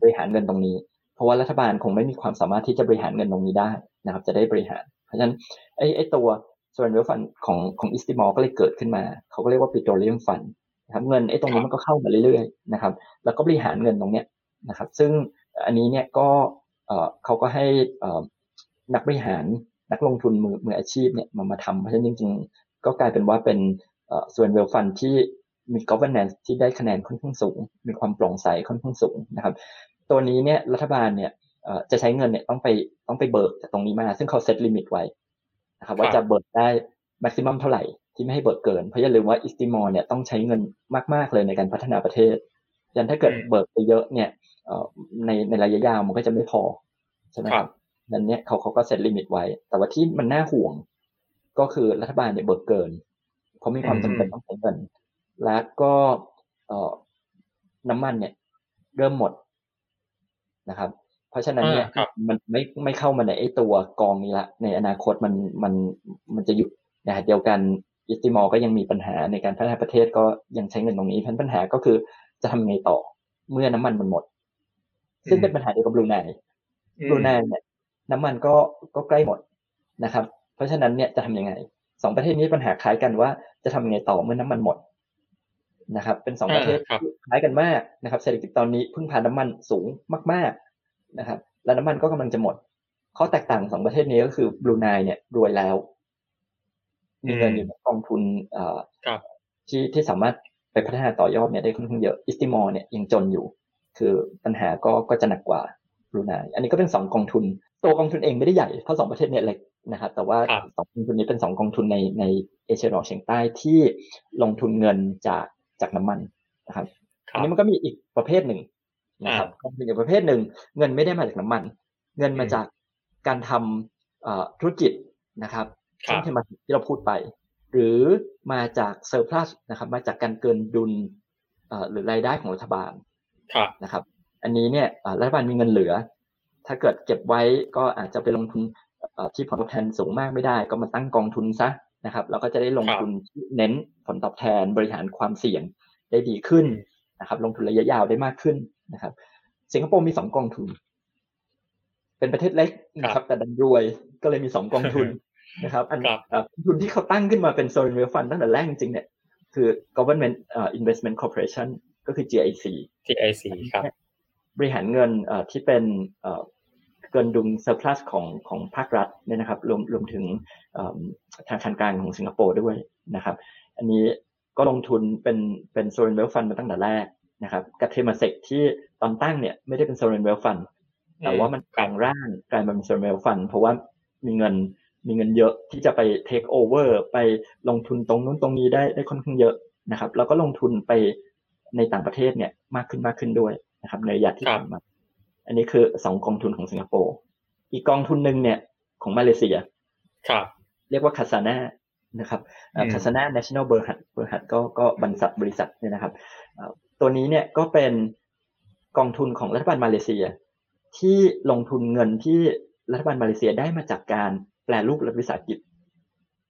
บริหารเงินตรงนี้ เพราะว่ารัฐบาลคงไม่มีความสามารถที่จะบริหารเงินตรงนี้ได้นะครับ จะได้บริหาร เพราะฉะนั้นไอ้ไอ้ตัว sovereign wealth fund ของของอิสติมอลก็เลยเกิดขึ้นมา เขาก็เรียกว่า petroleum fund นะครับเงินไอ้ตรงนี้มันก็เข้ามาเรื่อยๆนะครับ แล้วก็บริหารเงินตรงเนี้ยนะครับ ซึ่ง อันนี้เนี่ยก็เออเขาก็ให้นักบริหารนักลงทุนมือมืออาชีพเนี่ยมามาทำเพราะฉะนั้นจริงๆ ก็กลายเป็นว่าเป็นส่วนเวลฟันที่มี governance ที่ได้คะแนนค่อนข้างสูง มีความโปร่งใสค่อนข้างสูงนะครับ ตัวนี้เนี่ยรัฐบาลเนี่ยจะใช้เงินเนี่ยต้องไปต้องไปเบิกจากตรงนี้มา ซึ่งเขา set limit ไว้นะครับว่าจะเบิกได้ maximum เท่าไหร่ที่ไม่ให้เบิกเกิน เพราะอย่าลืมว่า East Timor เนี่ยต้องใช้เงินมาก ๆ เลยในการพัฒนาประเทศ งั้นถ้าเกิดเบิกไปเยอะเนี่ยในในระยะยาวมันก็จะไม่พอใช่ไหมครับนั้นเนี่ยเขาเขาก็ set limit ไว้ แต่ว่าที่มันน่าห่วง ก็คือรัฐบาลเนี่ยเบิกเกิน เพราะมีความจำเป็นต้องใช้เงิน แล้วก็เอ่อน้ำมันเนี่ย เริ่มหมดนะครับ เพราะฉะนั้นเนี่ยมันไม่ไม่เข้ามาในไอ้ตัวกองนี้ละ ในอนาคตมันมันมันจะหยุดนะเดียวกันอิสติมอลก็ยังมีปัญหาในการพัฒนาประเทศก็ยังใช้เงินตรงนี้พันปัญหาก็คือ จะทำไงต่อ เมื่อน้ำมันมันหมด ซึ่งเป็นปัญหาเดียวกับบลูไนบลูไนเนี่ยน้ำมันก็ก็ใกล้หมดนะครับ เพราะฉะนั้นเนี่ยจะทํำยังไงสองประเทศนี้ปัญหาคล้ายกันว่าจะทำยังไงต่อเมื่อน้ำมันหมดนะครับ เป็นสองประเทศคล้ายกันมากนะครับ เศรษฐกิจตอนนี้พึ่งพาน้ำมันสูงมาก ๆนะครับ และน้ำมันก็กำลังจะหมดข้อแตกต่างสองประเทศนี้ก็คือบลูไนเนี่ยรวยแล้วมีเงินอยู่ในกองทุนเอ่อที่ที่สามารถ ไปพัฒนาต่อยอดเนี่ยได้ค่อนข้างเยอะอิสติมอลเนี่ยยังจนอยู่ คือปัญหาก็ก็จะหนักกว่าบรูไนอันนี้ก็เป็นสองกองทุน ตัวกองทุนเองไม่ได้ใหญ่เพราะสองประเทศเนี่ยเล็กนะครับแต่ว่าสองกองทุนนี้เป็นสองกองทุนในในเอเชียตะวันออกเฉียงใต้ที่ลงทุนเงินจากจากน้ำมันนะครับอันนี้มันก็มีอีกประเภทหนึ่งนะครับกองทุนอีกประเภทหนึ่ง เงินไม่ได้มาจากน้ำมัน เงินมาจากการทำธุรกิจนะครับเช่นที่เราพูดไป หรือมาจากเซอร์พลัสนะครับ มาจากการเกินดุลหรือรายได้ของรัฐบาลนะครับ อันนี้เนี่ยรัฐบาลมีเงินเหลือ ถ้าเกิดเก็บไว้ก็อาจจะไปลงทุนที่ผลตอบแทนสูงมากไม่ได้ ก็มาตั้งกองทุนซะนะครับเราก็จะได้ลงทุนเน้นผลตอบแทนบริหารความเสี่ยงได้ดีขึ้นนะครับ ลงทุนระยะยาวได้มากขึ้นนะครับ สิงคโปร์มีสองกองทุน เป็นประเทศเล็กนะครับ แต่ดันรวยก็เลยมีสองกองทุน นะครับ อันทุนที่เขาตั้งขึ้นมาเป็น sovereign wealth fund ตั้งแต่แรกจริงๆเนี่ยคือ government investment corporation ก็คือ GIC GIC ครับ บริหารเงินที่เป็นเกินดุล surplus ของของภาครัฐเนี่ยนะครับ รวมรวมถึงธนาคารกลางของสิงคโปร์ด้วยนะครับ อันนี้ก็ลงทุนเป็นเป็น sovereign wealth fund มาตั้งแต่แรกนะครับกับเทมาเซกที่ตอนตั้งเนี่ยไม่ได้เป็น sovereign wealth fund แต่ว่ามันแปลงร่างกลายมาเป็น sovereign wealth fund เพราะว่ามีเงิน มีเงินเยอะที่จะไปเทคโอเวอร์ไปลงทุนตรงนู้นตรงนี้ได้ได้ค่อนข้างเยอะนะครับ แล้วก็ลงทุนไปในต่างประเทศเนี่ยมากขึ้นมากขึ้นด้วยนะครับ ในระยะที่ผ่านมา อันนี้คือสองกองทุนของสิงคโปร์อีกกองทุนหนึ่งเนี่ยของมาเลเซียครับเรียกว่าคาซาน่านะครับคาซาน่า national เบอร์ฮัตเบอร์ฮัตก็ก็บริษัทบริษัทเนี่ยนะครับตัวนี้เนี่ยก็เป็นกองทุนของรัฐบาลมาเลเซีย ที่ลงทุนเงินที่รัฐบาลมาเลเซียได้มาจากการ แปลรูปรัฐวิสาหกิจ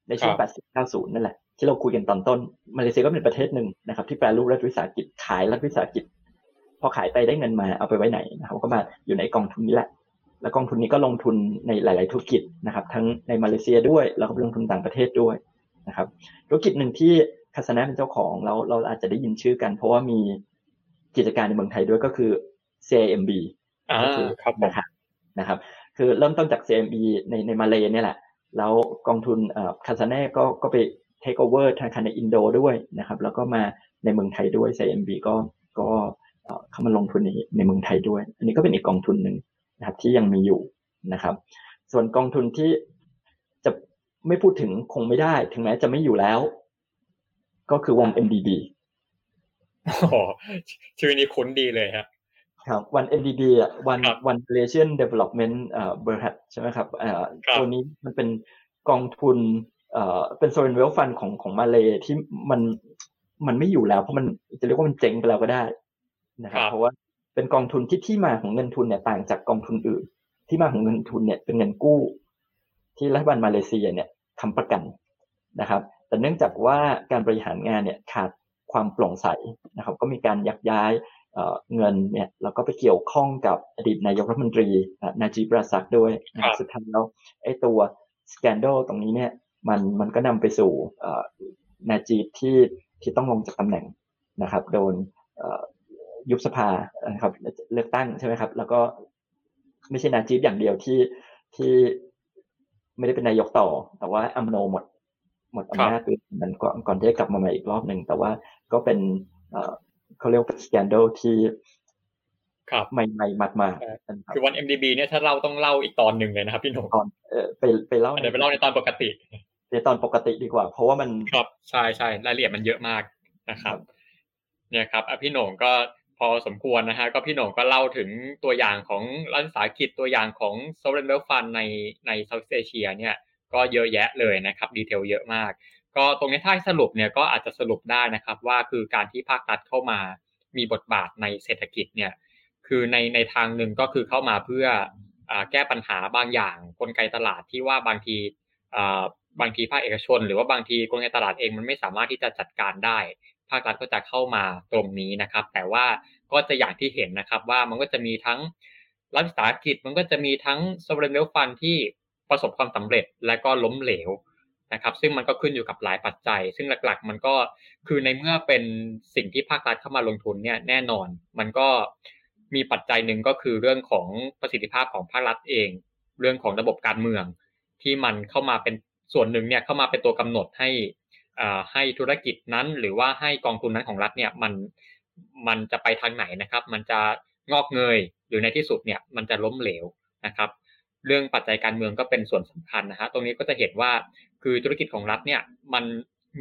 ในช่วง 80-90 นั่นแหละ ที่เราคุยกันตอนต้น มาเลเซียก็เป็นประเทศหนึ่งนะครับ ที่แปลรูปรัฐวิสาหกิจ ขายรัฐวิสาหกิจ พอขายไปได้เงินมาเอาไปไว้ไหนนะครับก็มาอยู่ในกองทุนนี้แหละ แล้วกองทุนนี้ก็ลงทุนในหลาย ๆ ธุรกิจนะครับ ทั้งในมาเลเซียด้วย แล้วก็ลงทุนต่างประเทศด้วยนะครับ ธุรกิจหนึ่งที่คาสนะเป็นเจ้าของเราเราอาจจะได้ยินชื่อกัน เพราะว่ามีกิจการในเมืองไทยด้วยก็คือ CIMB อ่าครับนะครับนะครับ คือเริ่มต้นจาก CIMB ในในมาเลเนี่ยแหละ แล้วกองทุนเอ่อคาสเน่ก็ก็ไปเทคโอเวอร์ธนาคารในอินโดด้วยนะครับ แล้วก็มาในเมืองไทยด้วย CMB ก็ก็เข้ามาลงทุนในในเมืองไทยด้วย อันนี้ก็เป็นอีกกองทุนหนึ่งนะครับที่ยังมีอยู่นะครับ ส่วนกองทุนที่จะไม่พูดถึงคงไม่ได้ ถึงแม้จะไม่อยู่แล้ว ก็คือวัน MDB โอ้ชื่อนี้คุ้นดีเลยครับ ครับวัน MDB อะวันวัน Malaysian Development เอ่อ Berhad ใช่ไหมครับเอ่อตัวนี้มันเป็นกองทุนเอ่อเป็น sovereign wealth fund ของของมาเลที่มันมันไม่อยู่แล้ว เพราะมันจะเรียกว่ามันเจ๊งไปแล้วก็ได้นะครับเพราะว่าเป็นกองทุนที่ที่มาของเงินทุนเนี่ยต่างจากกองทุนอื่น ที่มาของเงินทุนเนี่ยเป็นเงินกู้ ที่รัฐบาลมาเลเซียเนี่ยทำประกันนะครับ แต่เนื่องจากว่าการบริหารงานเนี่ยขาดความโปร่งใสนะครับ ก็มีการยักย้าย เงินเนี่ยเราก็ไปเกี่ยวข้องกับอดีตนายกรัฐมนตรีนาจีบราซักด้วยสุดท้ายแล้วไอ้ตัวสแกนโดตรงนี้เนี่ยมันมันก็นำไปสู่นาจีบที่ที่ต้องลงจากตำแหน่งนะครับ โดนยุบสภานะครับเลือกตั้งใช่ไหมครับ แล้วก็ไม่ใช่นาจีบอย่างเดียวที่ที่ไม่ได้เป็นนายกต่อ แต่ว่าอัมโนหมดหมดอำนาจไปนั้นก่อนก่อนที่จะกลับมาใหม่อีกรอบหนึ่งแต่ว่าก็เป็น เขาเรียกว่าสแกนโดที่ครับใหม่ๆมัดมาคือวัน MDB เนี่ยถ้าเราต้องเล่าอีกตอนหนึ่งเลยนะครับพี่หนุ่มตอนเออไปไปเล่าเดี๋ยวไปเล่าในตอนปกติในตอนปกติดีกว่า เพราะว่ามันครับใช่ใช่รายละเอียดมันเยอะมากนะครับ เนี่ยครับพี่หนุ่มก็พอสมควรนะฮะก็พี่หนุ่มก็เล่าถึงตัวอย่างของรัฐวิสาหกิจตัวอย่างของ sovereign wealth fund ในในเซาท์เอเชียเนี่ยก็เยอะแยะเลยนะครับ ดีเทลเยอะมาก ก็ตรงนี้ถ้าสรุปเนี่ยก็อาจจะสรุปได้นะครับว่าคือการที่ภาครัฐเข้ามามีบทบาทในเศรษฐกิจเนี่ยคือในในทางหนึ่งก็คือเข้ามาเพื่อแก้ปัญหาบางอย่างกลไกตลาดที่ว่าบางทีบางทีภาคเอกชน หรือว่าบางทีกลไกตลาดเองมันไม่สามารถที่จะจัดการได้ ภาครัฐก็จะเข้ามาตรงนี้นะครับ แต่ว่าก็จะอย่างที่เห็นนะครับว่ามันก็จะมีทั้งรัฐวิสาหกิจมันก็จะมีทั้ง sovereign wealth fund ที่ประสบความสำเร็จและก็ล้มเหลว นะครับซึ่งมันก็ขึ้นอยู่กับหลายปัจจัย ซึ่งหลักๆ มันก็คือในเมื่อเป็นสิ่งที่ภาครัฐเข้ามาลงทุนเนี่ยแน่นอน มันก็มีปัจจัยหนึ่งก็คือเรื่องของประสิทธิภาพของภาครัฐเอง เรื่องของระบบการเมือง ที่มันเข้ามาเป็นส่วนหนึ่งเนี่ยเข้ามาเป็นตัวกำหนดให้ให้ธุรกิจนั้นหรือว่าให้กองทุนนั้นของรัฐเนี่ยมันมันจะไปทางไหนนะครับ มันจะงอกเงยหรือในที่สุดเนี่ยมันจะล้มเหลวนะครับ เรื่องปัจจัยการเมืองก็เป็นส่วนสำคัญนะฮะตรงนี้ก็จะเห็นว่าคือธุรกิจของรัฐเนี่ย มัน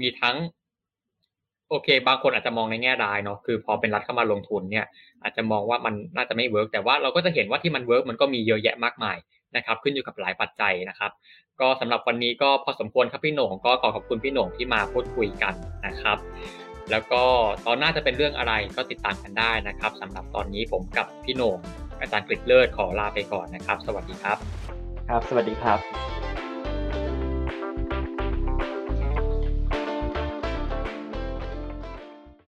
มีทั้ง โอเค บางคนอาจจะมองในแง่ร้ายเนาะคือพอเป็นรัฐเข้ามาลงทุนเนี่ย อาจจะมองว่ามันน่าจะไม่เวิร์กแต่ว่าเราก็จะเห็นว่าที่มันเวิร์กมันก็มีเยอะแยะมากมายนะครับ ขึ้นอยู่กับหลายปัจจัยนะครับ ก็สำหรับวันนี้ก็พอสมควรครับพี่โหน่งก็ขอขอบคุณพี่โหน่งที่มาพูดคุยกันนะครับแล้วก็ตอนหน้าจะเป็นเรื่องอะไรก็ติดตามกันได้นะครับสำหรับตอนนี้ผมกับพี่โหน่งอาจารย์กฤษเลิศขอลาไปก่อนนะครับ สวัสดีครับ ครับ สวัสดีครับ